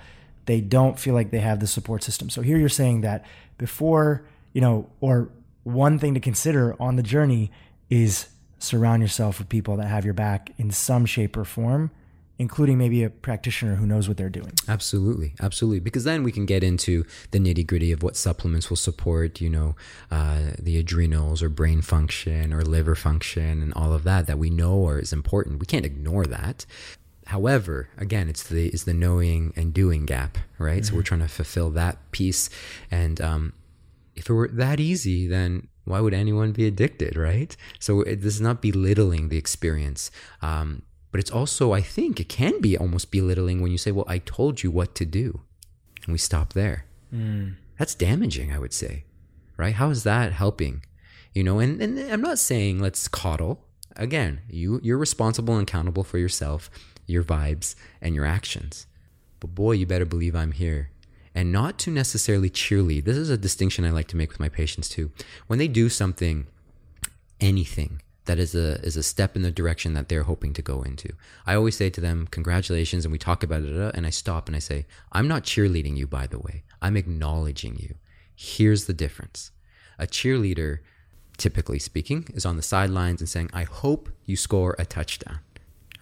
They don't feel like they have the support system. So here you're saying that before, you know, or one thing to consider on the journey is surround yourself with people that have your back in some shape or form including maybe a practitioner who knows what they're doing. Absolutely, absolutely. Because then we can get into the nitty gritty of what supplements will support, you know, uh, the adrenals or brain function or liver function and all of that that we know are is important. We can't ignore that. However, again, it's the is the knowing and doing gap, right? Mm-hmm. So we're mm-hmm. trying to fulfill that piece. And um, if it were that easy, then why would anyone be addicted, right? So it, this is not belittling the experience. Um, but it's also, I think, it can be almost belittling when you say, well, I told you what to do. And we stop there. Mm. That's damaging, I would say, right? How is that helping? You know, and, and I'm not saying let's coddle. Again, you, you're responsible and accountable for yourself, your vibes, and your actions. But boy, you better believe I'm here and not to necessarily cheerlead. This is a distinction I like to make with my patients too. When they do something, anything that is a is a step in the direction that they're hoping to go into, I always say to them, "Congratulations," and we talk about it, and I stop and I say, "I'm not cheerleading you, by the way. I'm acknowledging you. Here's the difference. A cheerleader." Typically speaking, is on the sidelines and saying, I hope you score a touchdown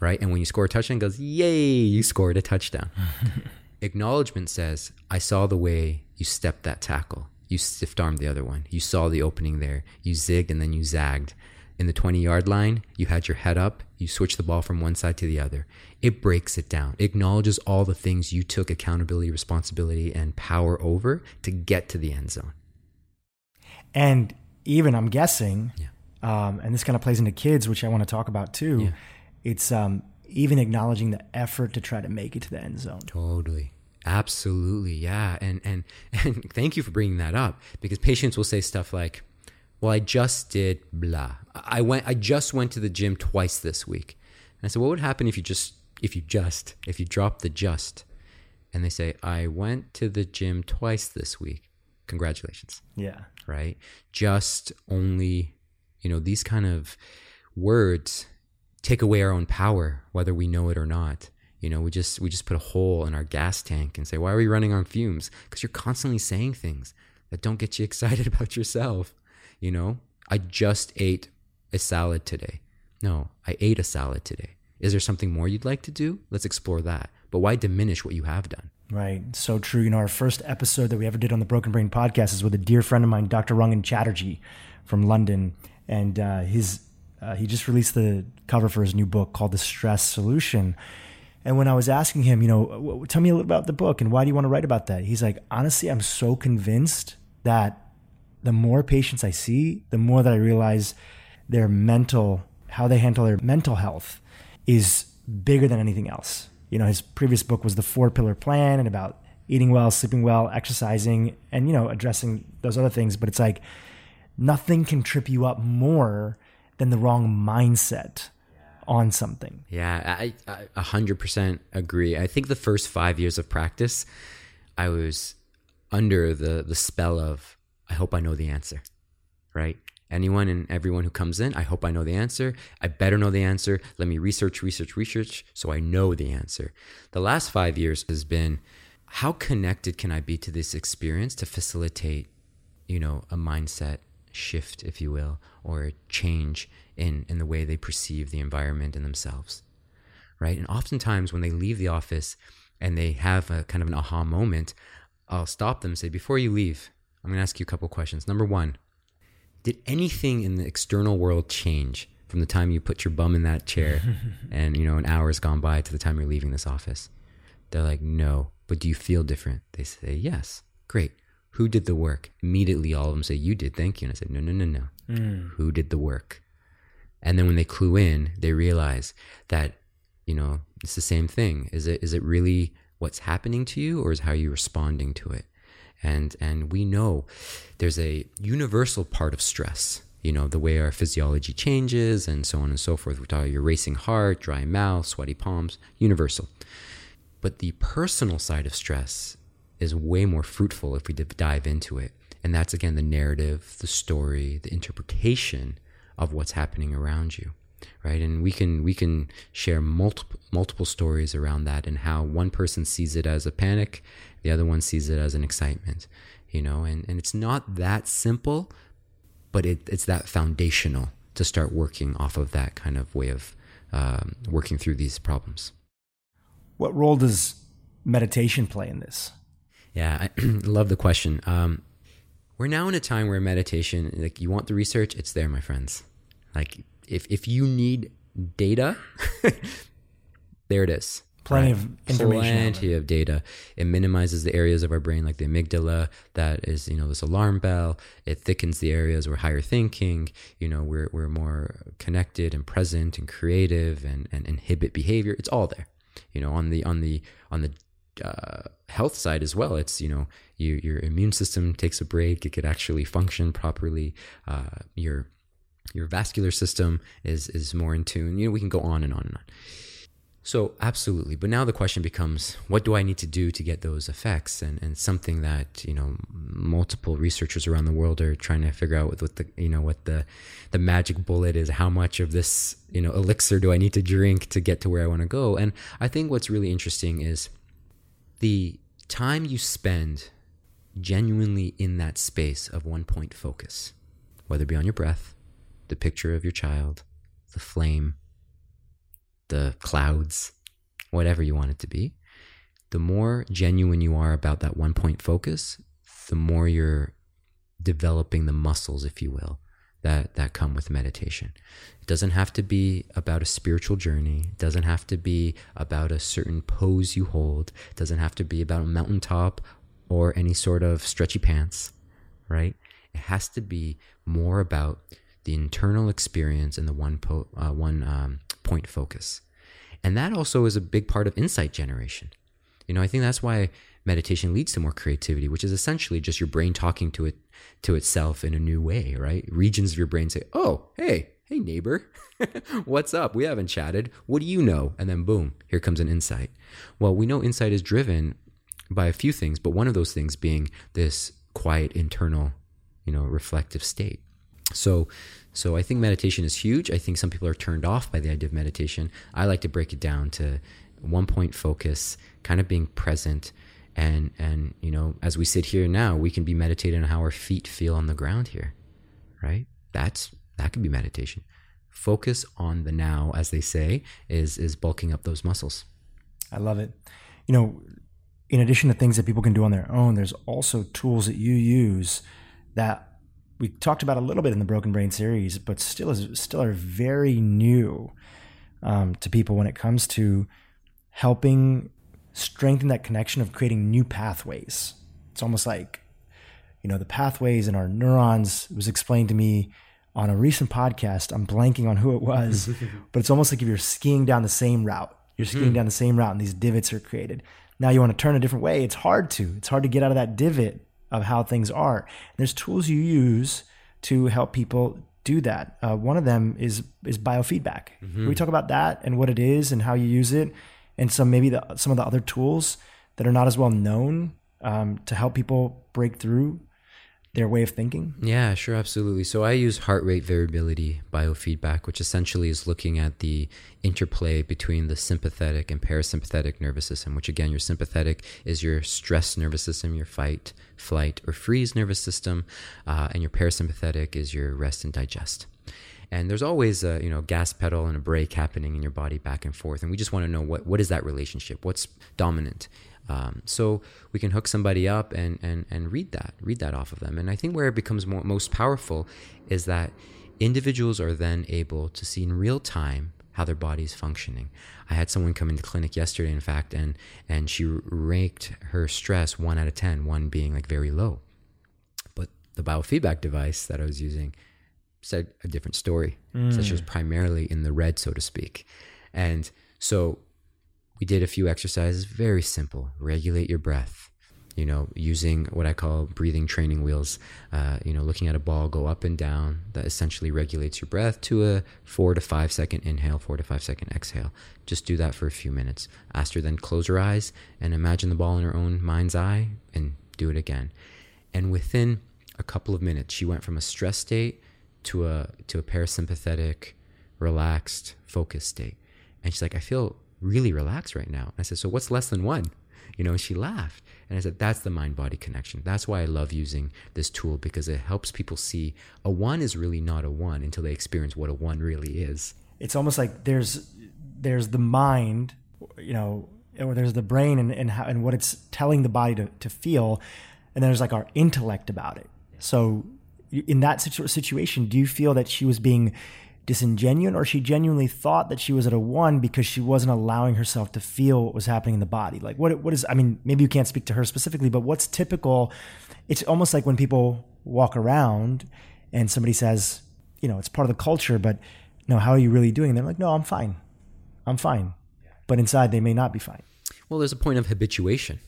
right? And when you score a touchdown, goes, yay, you scored a touchdown. Acknowledgement says, I saw the way you stepped that tackle. You stiff armed the other one. You saw the opening there. You zigged and then you zagged. In the 20 yard line, you had your head up. You switched the ball from one side to the other. It breaks it down. It acknowledges all the things you took accountability, responsibility, and power over to get to the end zone. And even, I'm guessing, yeah. um, and this kind of plays into kids, which I want to talk about too. Yeah. It's um, even acknowledging the effort to try to make it to the end zone. Totally. Absolutely. Yeah. And and and thank you for bringing that up because patients will say stuff like, "Well, I just did blah. I went I just went to the gym twice this week." And I said, "What would happen if you just if you just if you drop the just?" And they say, "I went to the gym twice this week." Congratulations. Yeah. Right? Just only, you know, these kind of words take away our own power, whether we know it or not. You know, we just we just put a hole in our gas tank and say, "Why are we running on fumes?" Because you're constantly saying things that don't get you excited about yourself. You know, I just ate a salad today. No, I ate a salad today. Is there something more you'd like to do? Let's explore that. But why diminish what you have done? Right. So true. You know, our first episode that we ever did on the Broken Brain podcast is with a dear friend of mine, Dr. Rangan Chatterjee from London. And uh, his, uh, he just released the cover for his new book called The Stress Solution. And when I was asking him, you know, tell me a little about the book and why do you want to write about that? He's like, honestly, I'm so convinced that the more patients I see, the more that I realize their mental, how they handle their mental health is bigger than anything else you know, his previous book was the four pillar plan and about eating well, sleeping well, exercising, and, you know, addressing those other things. But it's like nothing can trip you up more than the wrong mindset on something. Yeah, I, a hundred percent agree. I think the first five years of practice, I was under the the spell of I hope I know the answer, right? anyone and everyone who comes in, I hope I know the answer. I better know the answer. Let me research, research, research so I know the answer. The last five years has been how connected can I be to this experience to facilitate, you know, a mindset shift, if you will, or change in, in the way they perceive the environment and themselves. Right. And oftentimes when they leave the office and they have a kind of an aha moment, I'll stop them and say, before you leave, I'm going to ask you a couple questions. Number one, did anything in the external world change from the time you put your bum in that chair and you know an hour has gone by to the time you're leaving this office they're like no but do you feel different they say yes great who did the work? Immediately all of them say you did thank you. And i said no no no no. Mm. who did the work? And then when they clue in they realize that you know it's the same thing. Is it is it really what's happening to you or is how you're responding to it? And and we know there's a universal part of stress you know the way our physiology changes and so on and so forth. We talk about your racing heart dry mouth sweaty palms universal. But the personal side of stress is way more fruitful if we dive into it. And that's again the narrative the story the interpretation of what's happening around you right? And we can we can share multiple multiple stories around that and how one person sees it as a panic the other one sees it as an excitement you know? And and it's not that simple but it, it's that foundational to start working off of that kind of way of um, working through these problems. What role does meditation play in this yeah i love the question um, we're now in a time where meditation like you want the research it's there my friends like if if you need data, there it is. Plenty right? of information. Plenty of data. It minimizes the areas of our brain, like the amygdala, that is, you know, this alarm bell. It thickens the areas where higher thinking. You know, we're we're more connected and present and creative and, and inhibit behavior. It's all there. You know, on the on the on the uh, health side as well. It's you know you, your immune system takes a break. It could actually function properly. Uh, your your vascular system is is more in tune. You know, we can go on and on and on. So absolutely. But now the question becomes, what do I need to do to get those effects? And and something that, you know, multiple researchers around the world are trying to figure out what, what the you know what the the magic bullet is, how much of this, you know, elixir do I need to drink to get to where I want to go? And I think what's really interesting is the time you spend genuinely in that space of one point focus, whether it be on your breath, the picture of your child, the flame, the clouds, whatever you want it to be, the more genuine you are about that one point focus, the more you're developing the muscles, if you will, that, that come with meditation. It doesn't have to be about a spiritual journey. It doesn't have to be about a certain pose you hold. It doesn't have to be about a mountaintop or any sort of stretchy pants, right? It has to be more about the internal experience and the one, po- uh, one um, point focus. And that also is a big part of insight generation. You know, I think that's why meditation leads to more creativity, which is essentially just your brain talking to it to itself in a new way, right? Regions of your brain say, "Oh, hey, hey neighbor, what's up? We haven't chatted. What do you know?" And then boom, here comes an insight. Well, we know insight is driven by a few things, but one of those things being this quiet internal, you know, reflective state. So, so I think meditation is huge. I think some people are turned off by the idea of meditation. I like to break it down to one point focus, kind of being present, and and you know, as we sit here now, we can be meditating on how our feet feel on the ground here, right? That's that could be meditation. Focus on the now, as they say, is is bulking up those muscles. I love it. You know, in addition to things that people can do on their own, there's also tools that you use that we talked about a little bit in the Broken Brain series, but still is still are very new um, to people when it comes to helping strengthen that connection of creating new pathways. It's almost like you know the pathways in our neurons. Was explained to me on a recent podcast. I'm blanking on who it was, but it's almost like if you're skiing down the same route. You're skiing mm. down the same route, and these divots are created. Now you want to turn a different way. It's hard to. It's hard to get out of that divot of how things are. There's tools you use to help people do that. Uh, one of them is is biofeedback. Mm-hmm. We talk about that and what it is and how you use it, and some maybe the, some of the other tools that are not as well known um, to help people break through their way of thinking? Yeah, sure, absolutely. So I use heart rate variability biofeedback, which essentially is looking at the interplay between the sympathetic and parasympathetic nervous system, which again, your sympathetic is your stress nervous system, your fight, flight, or freeze nervous system, uh, and your parasympathetic is your rest and digest. And there's always a you know gas pedal and a brake happening in your body back and forth, and we just want to know what what is that relationship? What's dominant? Um, so we can hook somebody up and, and, and read that, read that off of them. And I think where it becomes more, most powerful is that individuals are then able to see in real time how their body is functioning. I had someone come into clinic yesterday, in fact, and and she ranked her stress one out of ten, one being like very low. But the biofeedback device that I was using said a different story. Mm. So she was primarily in the red, so to speak. And so we did a few exercises, very simple. Regulate your breath. You know, using what I call breathing training wheels. Uh, you know, looking at a ball go up and down. That essentially regulates your breath to a four to five second inhale, four to five second exhale. Just do that for a few minutes. Ask her then close her eyes and imagine the ball in her own mind's eye, and do it again. And within a couple of minutes, she went from a stress state to a to a parasympathetic, relaxed, focused state. And she's like, I feel really relaxed right now. And I said, So what's less than one? You know, and she laughed. And I said, That's the mind body connection. That's why I love using this tool because it helps people see a one is really not a one until they experience what a one really is. It's almost like there's there's the mind, you know, or there's the brain and, and, how, and what it's telling the body to, to feel. And then there's like our intellect about it. So in that situation, do you feel that she was being disingenuous or she genuinely thought that she was at a one because she wasn't allowing herself to feel what was happening in the body? Like what what is i mean maybe you can't speak to her specifically but what's typical? It's almost like when people walk around and somebody says you know it's part of the culture but no how are you really doing? And they're like no i'm fine. I'm fine. But inside they may not be fine. Well there's a point of habituation.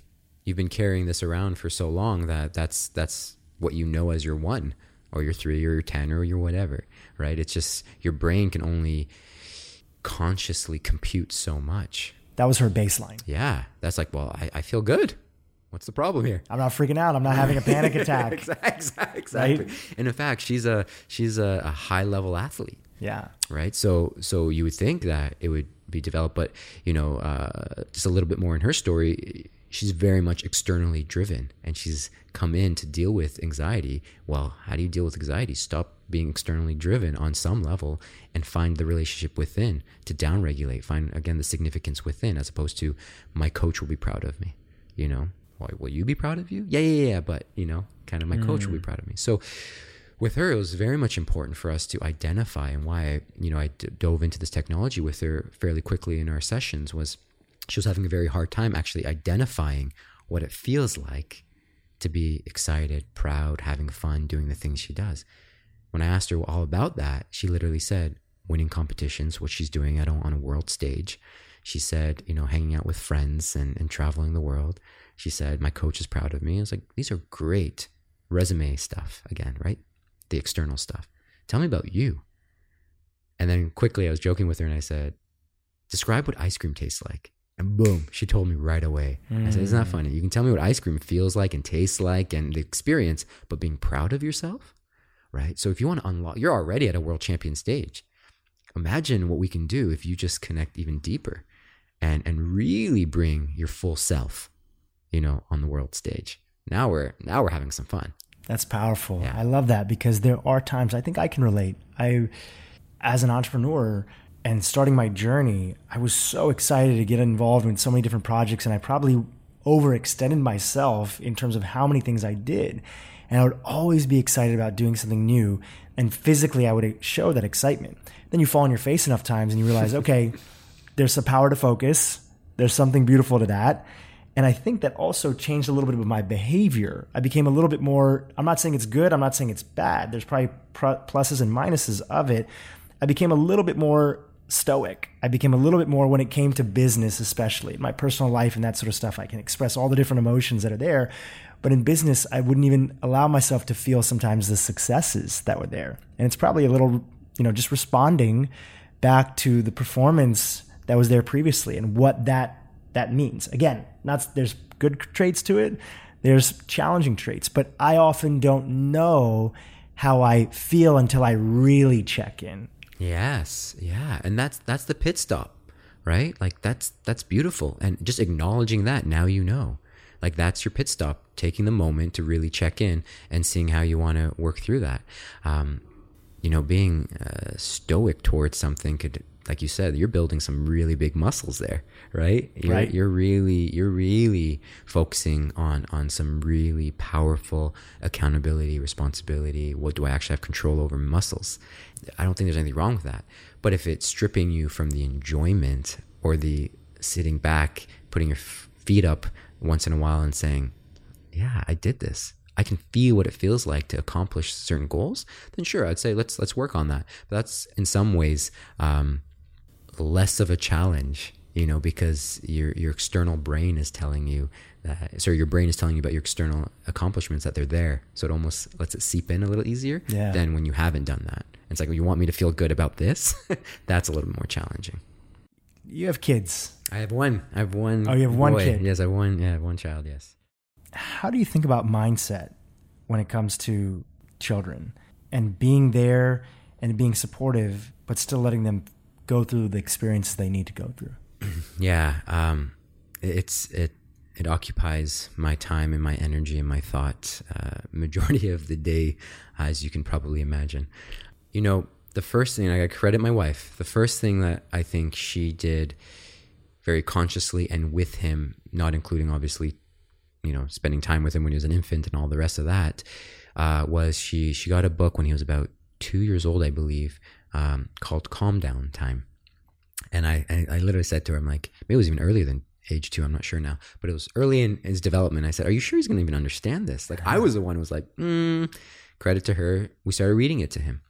You've been carrying this around for so long that that's that's what you know as your one or your three or your 10 or your whatever, right? It's just your brain can only consciously compute so much. That was her baseline. Yeah. That's like, well, I, I feel good. What's the problem here? I'm not freaking out. I'm not having a panic attack. exactly. exactly. Right? And in fact, she's a she's a, a high level athlete. Yeah. Right. So so you would think that it would be developed, but you know, uh, just a little bit more in her story she's very much externally driven and she's come in to deal with anxiety. Well, how do you deal with anxiety? Stop being externally driven on some level and find the relationship within to downregulate. Find again the significance within as opposed to my coach will be proud of me. You know, why will you be proud of you? Yeah, yeah, yeah. But you know, kind of my mm. coach will be mm. proud of me. So with her, it was very much important for us to identify and why I, you know, I d- dove into this technology with her fairly quickly in our sessions was she was having a very hard time actually identifying what it feels like to be excited, proud, having fun, doing the things she does. When I asked her all about that, she literally said, winning competitions, what she's doing at on a world stage. She said, you know, hanging out with friends and, and traveling the world. She said, my coach is proud of me. I was like, these are great resume stuff again, right? The external stuff. Tell me about you. And then quickly I was joking with her and I said, describe what ice cream tastes like. And boom, she told me right away. Mm. I said, It's not mm. funny. You can tell me what ice cream feels like and tastes like and the experience, but being proud of yourself? right? So if you want to unlock, you're already at a world champion stage. Imagine what we can do if you just connect even deeper and and really bring your full self, you know, on the world stage. Now we're now we're having some fun. That's powerful. Yeah. I love that because there are times I think I can relate. I as an entrepreneur and starting my journey, I was so excited to get involved in so many different projects and I probably overextended myself in terms of how many things I did. And I would always be excited about doing something new. And physically, I would show that excitement. Then you fall on your face enough times and you realize, okay, there's some power to focus. There's something beautiful to that. And I think that also changed a little bit of my behavior. I became a little bit more, I'm not saying it's good, I'm not saying it's bad. There's probably pluses and minuses of it. I became a little bit more stoic. I became a little bit more when it came to business, especially my personal life and that sort of stuff. I can express all the different emotions that are there. But in business, I wouldn't even allow myself to feel sometimes the successes that were there. And it's probably a little, you know, just responding back to the performance that was there previously and what that that means. Again, not there's good traits to it, there's challenging traits, but I often don't know how I feel until I really check in. Yes, yeah, and that's that's the pit stop, right? Like that's that's beautiful, and just acknowledging that now you know, like that's your pit stop, taking the moment to really check in and seeing how you want to work through that. Um, you know, being uh, stoic towards something could like you said, you're building some really big muscles there, right? You're, right. You're really, you're really focusing on on some really powerful accountability, responsibility. What do I actually have control over muscles? I don't think there's anything wrong with that. But if it's stripping you from the enjoyment or the sitting back, putting your feet up once in a while and saying, "Yeah, I did this." I can feel what it feels like to accomplish certain goals, then sure, I'd say let's let's work on that. But that's in some ways um, less of a challenge, you know, because your your external brain is telling you that so your brain is telling you about your external accomplishments that they're there. So it almost lets it seep in a little easier yeah. than when you haven't done that. It's like, well, you want me to feel good about this? That's a little bit more challenging. You have kids. I have one. I have one. Oh, you have one boy. kid. Yes, I have one. Yeah, I have one child. Yes. How do you think about mindset when it comes to children and being there and being supportive, but still letting them go through the experiences they need to go through. Yeah, um, it's it it occupies my time and my energy and my thoughts uh, majority of the day, as you can probably imagine. You know, the first thing I credit my wife. The first thing that I think she did very consciously and with him, not including obviously, you know, spending time with him when he was an infant and all the rest of that, uh, was she she got a book when he was about two years old, I believe, um, called Calm Down Time. And I, I, I literally said to her, I'm like, maybe it was even earlier than age two, I'm not sure now, but it was early in his development. I said, Are you sure he's going to even understand this? Like, I was the one who was like, mm, credit to her. We started reading it to him.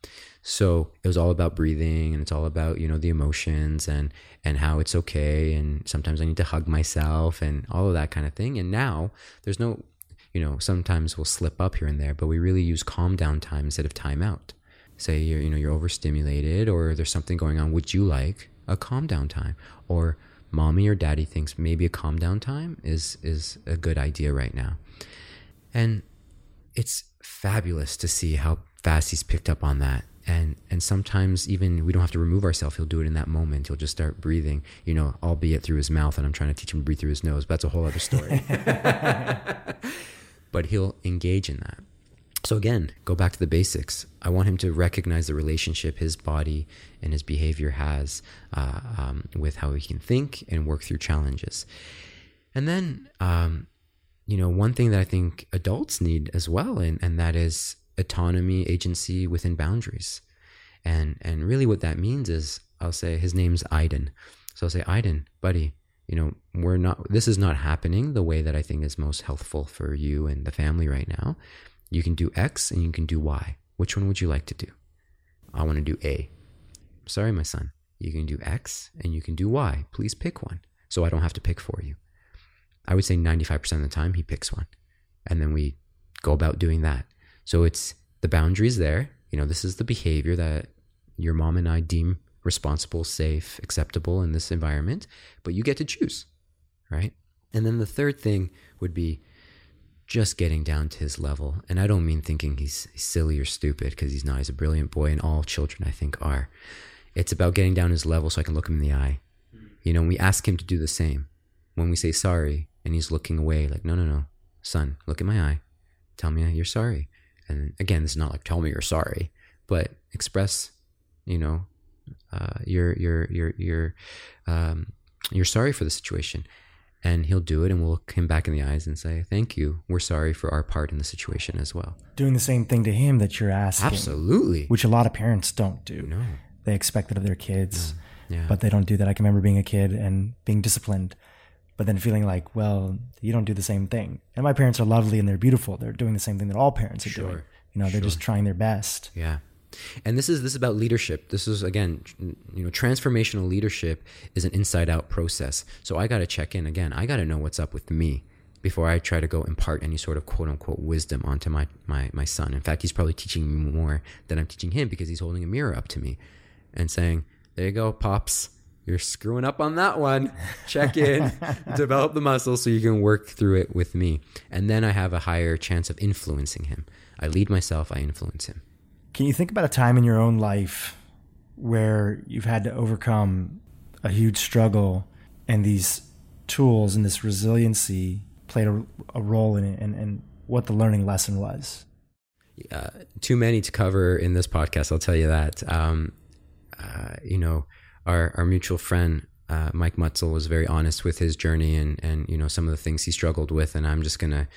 So it was all about breathing and it's all about, you know, the emotions and, and how it's okay. And sometimes I need to hug myself and all of that kind of thing. And now there's no, you know, sometimes we'll slip up here and there, but we really use calm down time instead of time out say you're you know you're overstimulated or there's something going on would you like a calm down time? Or mommy or daddy thinks maybe a calm down time is is a good idea right now. And it's fabulous to see how fast he's picked up on that. And and sometimes even we don't have to remove ourselves he'll do it in that moment. He'll just start breathing you know albeit through his mouth and i'm trying to teach him to breathe through his nose but that's a whole other story. But he'll engage in that so again, go back to the basics. I want him to recognize the relationship his body and his behavior has uh, um, with how he can think and work through challenges. And then, um, you know, one thing that I think adults need as well, and, and that is autonomy, agency within boundaries. And and really, what that means is, I'll say his name's Iden. So I'll say, Iden, buddy, you know, we're not. This is not happening the way that I think is most healthful for you and the family right now you can do X and you can do Y. Which one would you like to do? I want to do A. Sorry, my son. You can do X and you can do Y. Please pick one so I don't have to pick for you. I would say 95% of the time he picks one. And then we go about doing that. So it's the boundaries there. You know, this is the behavior that your mom and I deem responsible, safe, acceptable in this environment, but you get to choose, right? And then the third thing would be just getting down to his level. And I don't mean thinking he's silly or stupid because he's not. He's a brilliant boy, and all children, I think, are. It's about getting down his level so I can look him in the eye. You know, we ask him to do the same. When we say sorry and he's looking away, like, no, no, no, son, look in my eye. Tell me you're sorry. And again, this is not like, tell me you're sorry, but express, you know, uh, you're, you're, you're, you're, um, you're sorry for the situation and he'll do it and we'll look him back in the eyes and say thank you. We're sorry for our part in the situation as well. Doing the same thing to him that you're asking. Absolutely. Which a lot of parents don't do. No. They expect it of their kids no. yeah. but they don't do that. I can remember being a kid and being disciplined but then feeling like well you don't do the same thing. And my parents are lovely and they're beautiful. They're doing the same thing that all parents are sure. doing. You know they're sure. just trying their best. Yeah and this is this is about leadership. This is again you know transformational leadership is an inside out process. So i got to check in. Again i got to know what's up with me before i try to go impart any sort of quote unquote wisdom onto my my my son. In fact he's probably teaching me more than i'm teaching him because he's holding a mirror up to me and saying there you go pops. You're screwing up on that one. Check in. Develop the muscle so you can work through it with me. And then i have a higher chance of influencing him. I lead myself. I influence him can you think about a time in your own life where you've had to overcome a huge struggle and these tools and this resiliency played a, a role in it and, and what the learning lesson was? Uh, too many to cover in this podcast, I'll tell you that. Um, uh, you know, our, our mutual friend, uh, Mike Mutzel was very honest with his journey and, and, you know, some of the things he struggled with. And I'm just going to,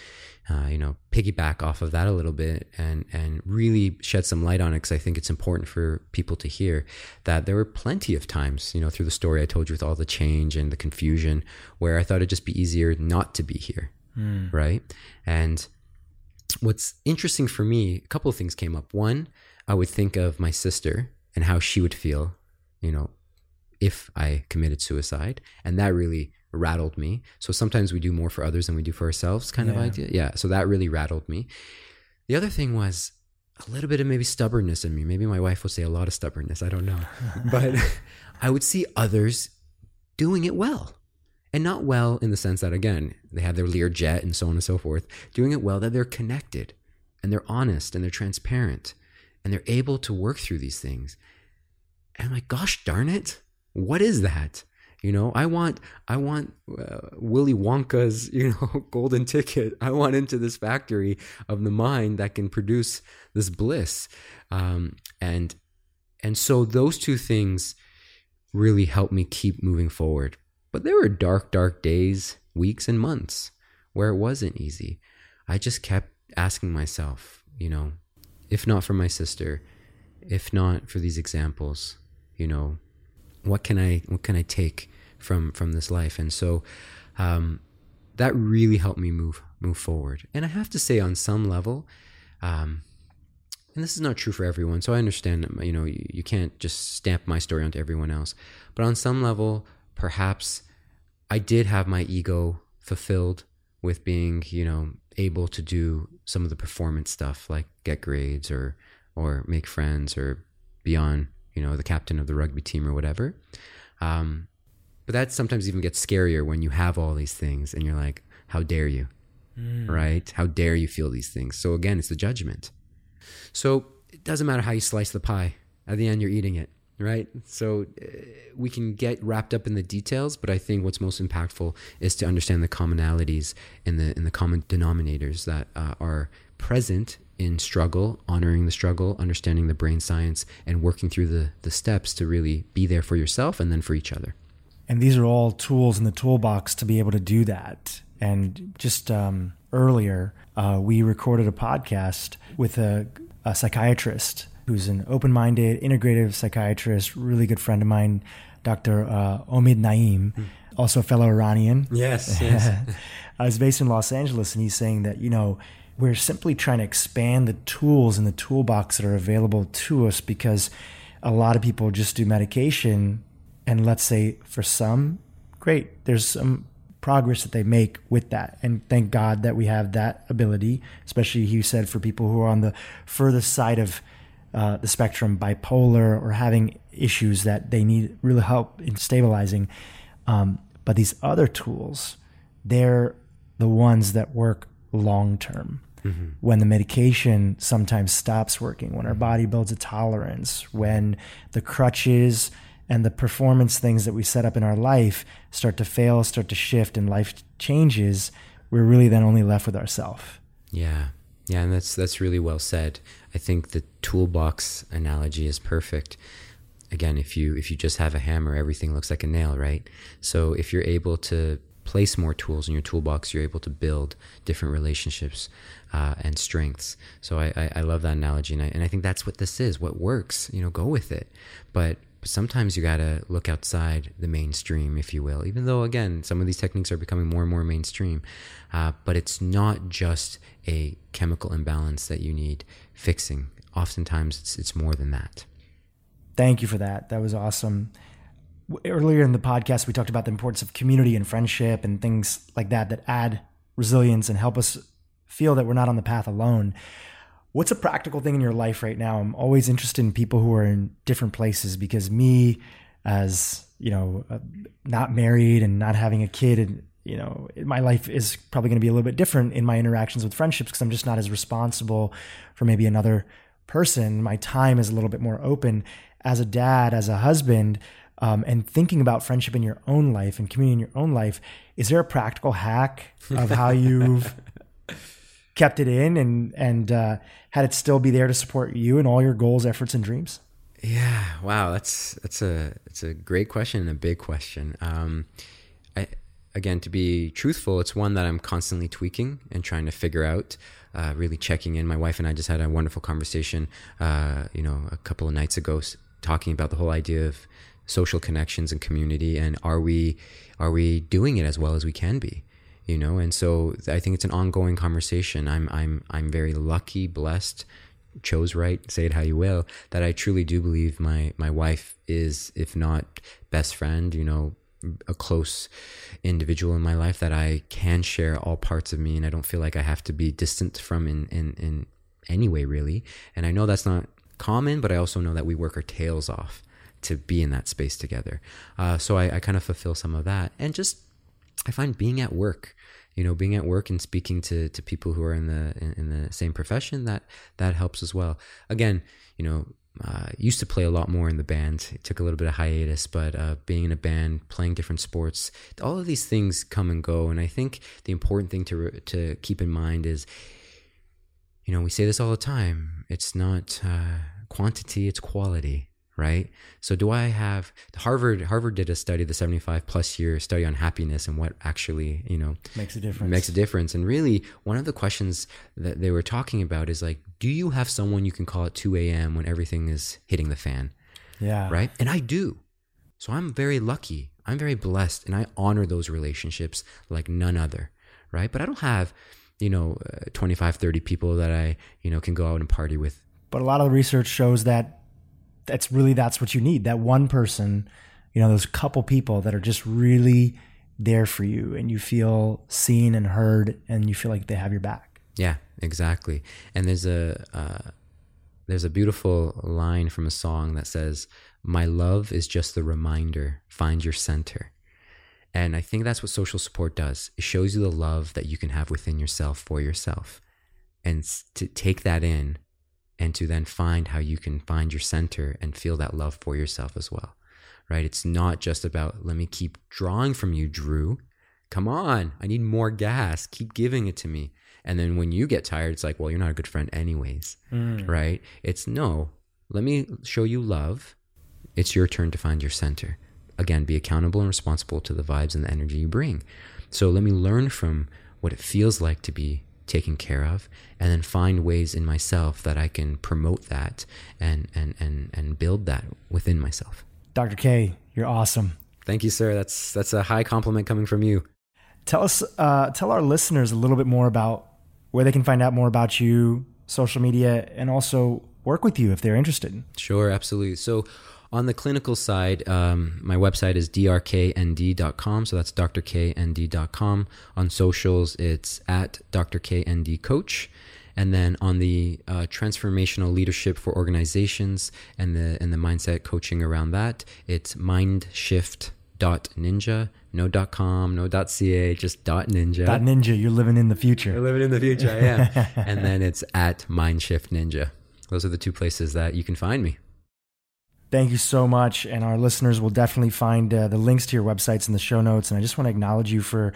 uh, you know, piggyback off of that a little bit and and really shed some light on it because I think it's important for people to hear that there were plenty of times, you know, through the story I told you with all the change and the confusion, where I thought it'd just be easier not to be here, mm. right? And what's interesting for me, a couple of things came up. One, I would think of my sister and how she would feel, you know, if I committed suicide, and that really rattled me. So sometimes we do more for others than we do for ourselves, kind yeah. of idea. Yeah. So that really rattled me. The other thing was a little bit of maybe stubbornness in me. Maybe my wife will say a lot of stubbornness. I don't know. but I would see others doing it well. And not well in the sense that, again, they have their Learjet and so on and so forth, doing it well, that they're connected and they're honest and they're transparent and they're able to work through these things. And I'm like, gosh darn it, what is that? You know, I want I want uh, Willy Wonka's you know golden ticket. I want into this factory of the mind that can produce this bliss, um, and and so those two things really helped me keep moving forward. But there were dark, dark days, weeks, and months where it wasn't easy. I just kept asking myself, you know, if not for my sister, if not for these examples, you know, what can I what can I take from from this life? And so um, that really helped me move move forward. And i have to say on some level um, and this is not true for everyone so i understand you know you, you can't just stamp my story onto everyone else. But on some level perhaps i did have my ego fulfilled with being you know able to do some of the performance stuff like get grades or or make friends or be on you know the captain of the rugby team or whatever um, but that sometimes even gets scarier when you have all these things and you're like, how dare you? Mm. Right? How dare you feel these things? So again, it's the judgment. So it doesn't matter how you slice the pie. At the end, you're eating it, right? So uh, we can get wrapped up in the details, but I think what's most impactful is to understand the commonalities and the and the common denominators that uh, are present in struggle, honoring the struggle, understanding the brain science, and working through the the steps to really be there for yourself and then for each other. And these are all tools in the toolbox to be able to do that. And just um, earlier, uh, we recorded a podcast with a, a psychiatrist who's an open minded, integrative psychiatrist, really good friend of mine, Dr. Uh, Omid Naim. mm. also a fellow Iranian. Yes, yes. I was based in Los Angeles, and he's saying that, you know, we're simply trying to expand the tools in the toolbox that are available to us because a lot of people just do medication and let's say for some, great, there's some progress that they make with that. And thank God that we have that ability, especially you said for people who are on the furthest side of uh, the spectrum, bipolar or having issues that they need real help in stabilizing. Um, but these other tools, they're the ones that work long term. Mm-hmm. When the medication sometimes stops working, when our body builds a tolerance, when the crutches and the performance things that we set up in our life start to fail, start to shift, and life changes, we're really then only left with ourselves. Yeah. Yeah, and that's that's really well said. I think the toolbox analogy is perfect. Again, if you if you just have a hammer, everything looks like a nail, right? So if you're able to place more tools in your toolbox, you're able to build different relationships uh, and strengths. So I, I, I, love that analogy, and I, and I think that's what this is. What works, you know, go with it. But sometimes you got to look outside the mainstream, if you will, even though, again, some of these techniques are becoming more and more mainstream. Uh, but it's not just a chemical imbalance that you need fixing. Oftentimes, it's, it's more than that. Thank you for that. That was awesome. Earlier in the podcast, we talked about the importance of community and friendship and things like that that add resilience and help us feel that we're not on the path alone. What's a practical thing in your life right now? I'm always interested in people who are in different places because me, as you know, uh, not married and not having a kid, and you know, my life is probably going to be a little bit different in my interactions with friendships because I'm just not as responsible for maybe another person. My time is a little bit more open. As a dad, as a husband, um, and thinking about friendship in your own life and community in your own life, is there a practical hack of how you've kept it in and and uh, had it still be there to support you and all your goals, efforts, and dreams? Yeah, wow, that's that's a it's a great question and a big question. Um, I, again, to be truthful, it's one that I'm constantly tweaking and trying to figure out. Uh, really checking in. My wife and I just had a wonderful conversation, uh, you know, a couple of nights ago, talking about the whole idea of social connections and community, and are we are we doing it as well as we can be? You know? And so i think it's an ongoing conversation. I'm i'm i'm very lucky blessed chose right say it how you will that i truly do believe my my wife is if not best friend you know a close individual in my life that i can share all parts of me and i don't feel like i have to be distant from in in in any way really. And i know that's not common but i also know that we work our tails off to be in that space together. Uh, so I, I kind of fulfill some of that. And just I find being at work, you know, being at work and speaking to to people who are in the in, in the same profession that that helps as well. Again, you know, uh, used to play a lot more in the band. It took a little bit of hiatus, but uh, being in a band, playing different sports, all of these things come and go. And I think the important thing to to keep in mind is, you know, we say this all the time. It's not uh, quantity; it's quality right? So do i have harvard harvard did a study the 75 plus year study on happiness and what actually you know makes a difference. makes a difference. And really one of the questions that they were talking about is like do you have someone you can call at 2 a.m when everything is hitting the fan? Yeah. Right? And i do. So i'm very lucky. I'm very blessed and i honor those relationships like none other right? But i don't have you know uh, 25 30 people that i you know can go out and party with. But a lot of the research shows that that's really that's what you need. That one person, you know, those couple people that are just really there for you and you feel seen and heard and you feel like they have your back. Yeah, exactly. And there's a uh, there's a beautiful line from a song that says, "My love is just the reminder. Find your center." And I think that's what social support does. It shows you the love that you can have within yourself for yourself. And to take that in and to then find how you can find your center and feel that love for yourself as well. Right? It's not just about, let me keep drawing from you, Dhru. Come on, I need more gas. Keep giving it to me. And then when you get tired, it's like, well, you're not a good friend, anyways. Mm. Right? It's no, let me show you love. It's your turn to find your center. Again, be accountable and responsible to the vibes and the energy you bring. So let me learn from what it feels like to be taken care of and then find ways in myself that I can promote that and and and and build that within myself. Dr. K, you're awesome. Thank you, sir. That's that's a high compliment coming from you. Tell us uh, tell our listeners a little bit more about where they can find out more about you, social media, and also work with you if they're interested. Sure, absolutely. So on the clinical side, um, my website is drknd.com. So that's drknd.com. On socials, it's at drkndcoach. And then on the uh, transformational leadership for organizations and the and the mindset coaching around that, it's mindshift.ninja. No dot .com, no dot .ca, just dot .ninja. Dot Ninja, you're living in the future. You're living in the future, I am. and then it's at Mindshift Ninja. Those are the two places that you can find me. Thank you so much. And our listeners will definitely find uh, the links to your websites in the show notes. And I just want to acknowledge you for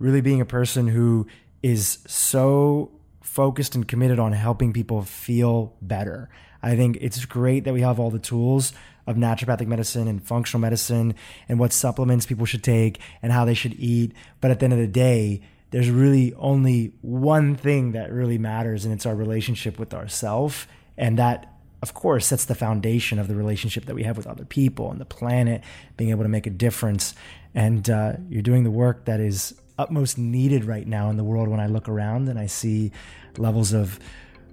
really being a person who is so focused and committed on helping people feel better. I think it's great that we have all the tools of naturopathic medicine and functional medicine and what supplements people should take and how they should eat. But at the end of the day, there's really only one thing that really matters, and it's our relationship with ourself. And that of course, sets the foundation of the relationship that we have with other people and the planet, being able to make a difference. And uh, you're doing the work that is utmost needed right now in the world when I look around and I see levels of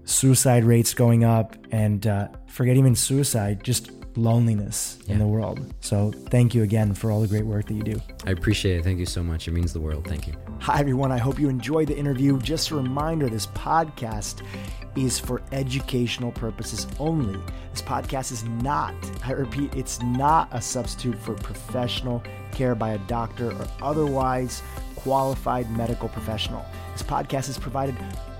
suicide rates going up and uh, forget even suicide, just loneliness in the world. So thank you again for all the great work that you do. I appreciate it. Thank you so much. It means the world. Thank you. Hi, everyone. I hope you enjoyed the interview. Just a reminder this podcast is for educational purposes only. This podcast is not, I repeat, it's not a substitute for professional care by a doctor or otherwise qualified medical professional. This podcast is provided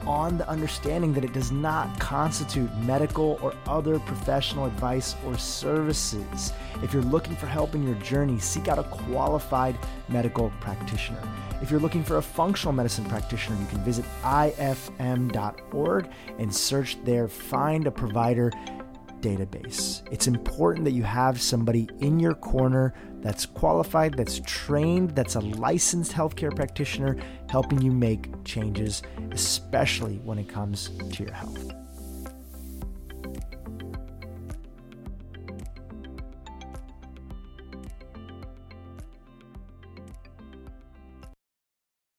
on the understanding that it does not constitute medical or other professional advice or services. If you're looking for help in your journey, seek out a qualified medical practitioner. If you're looking for a functional medicine practitioner, you can visit ifm.org and search there, find a provider database. It's important that you have somebody in your corner that's qualified, that's trained, that's a licensed healthcare practitioner helping you make changes, especially when it comes to your health.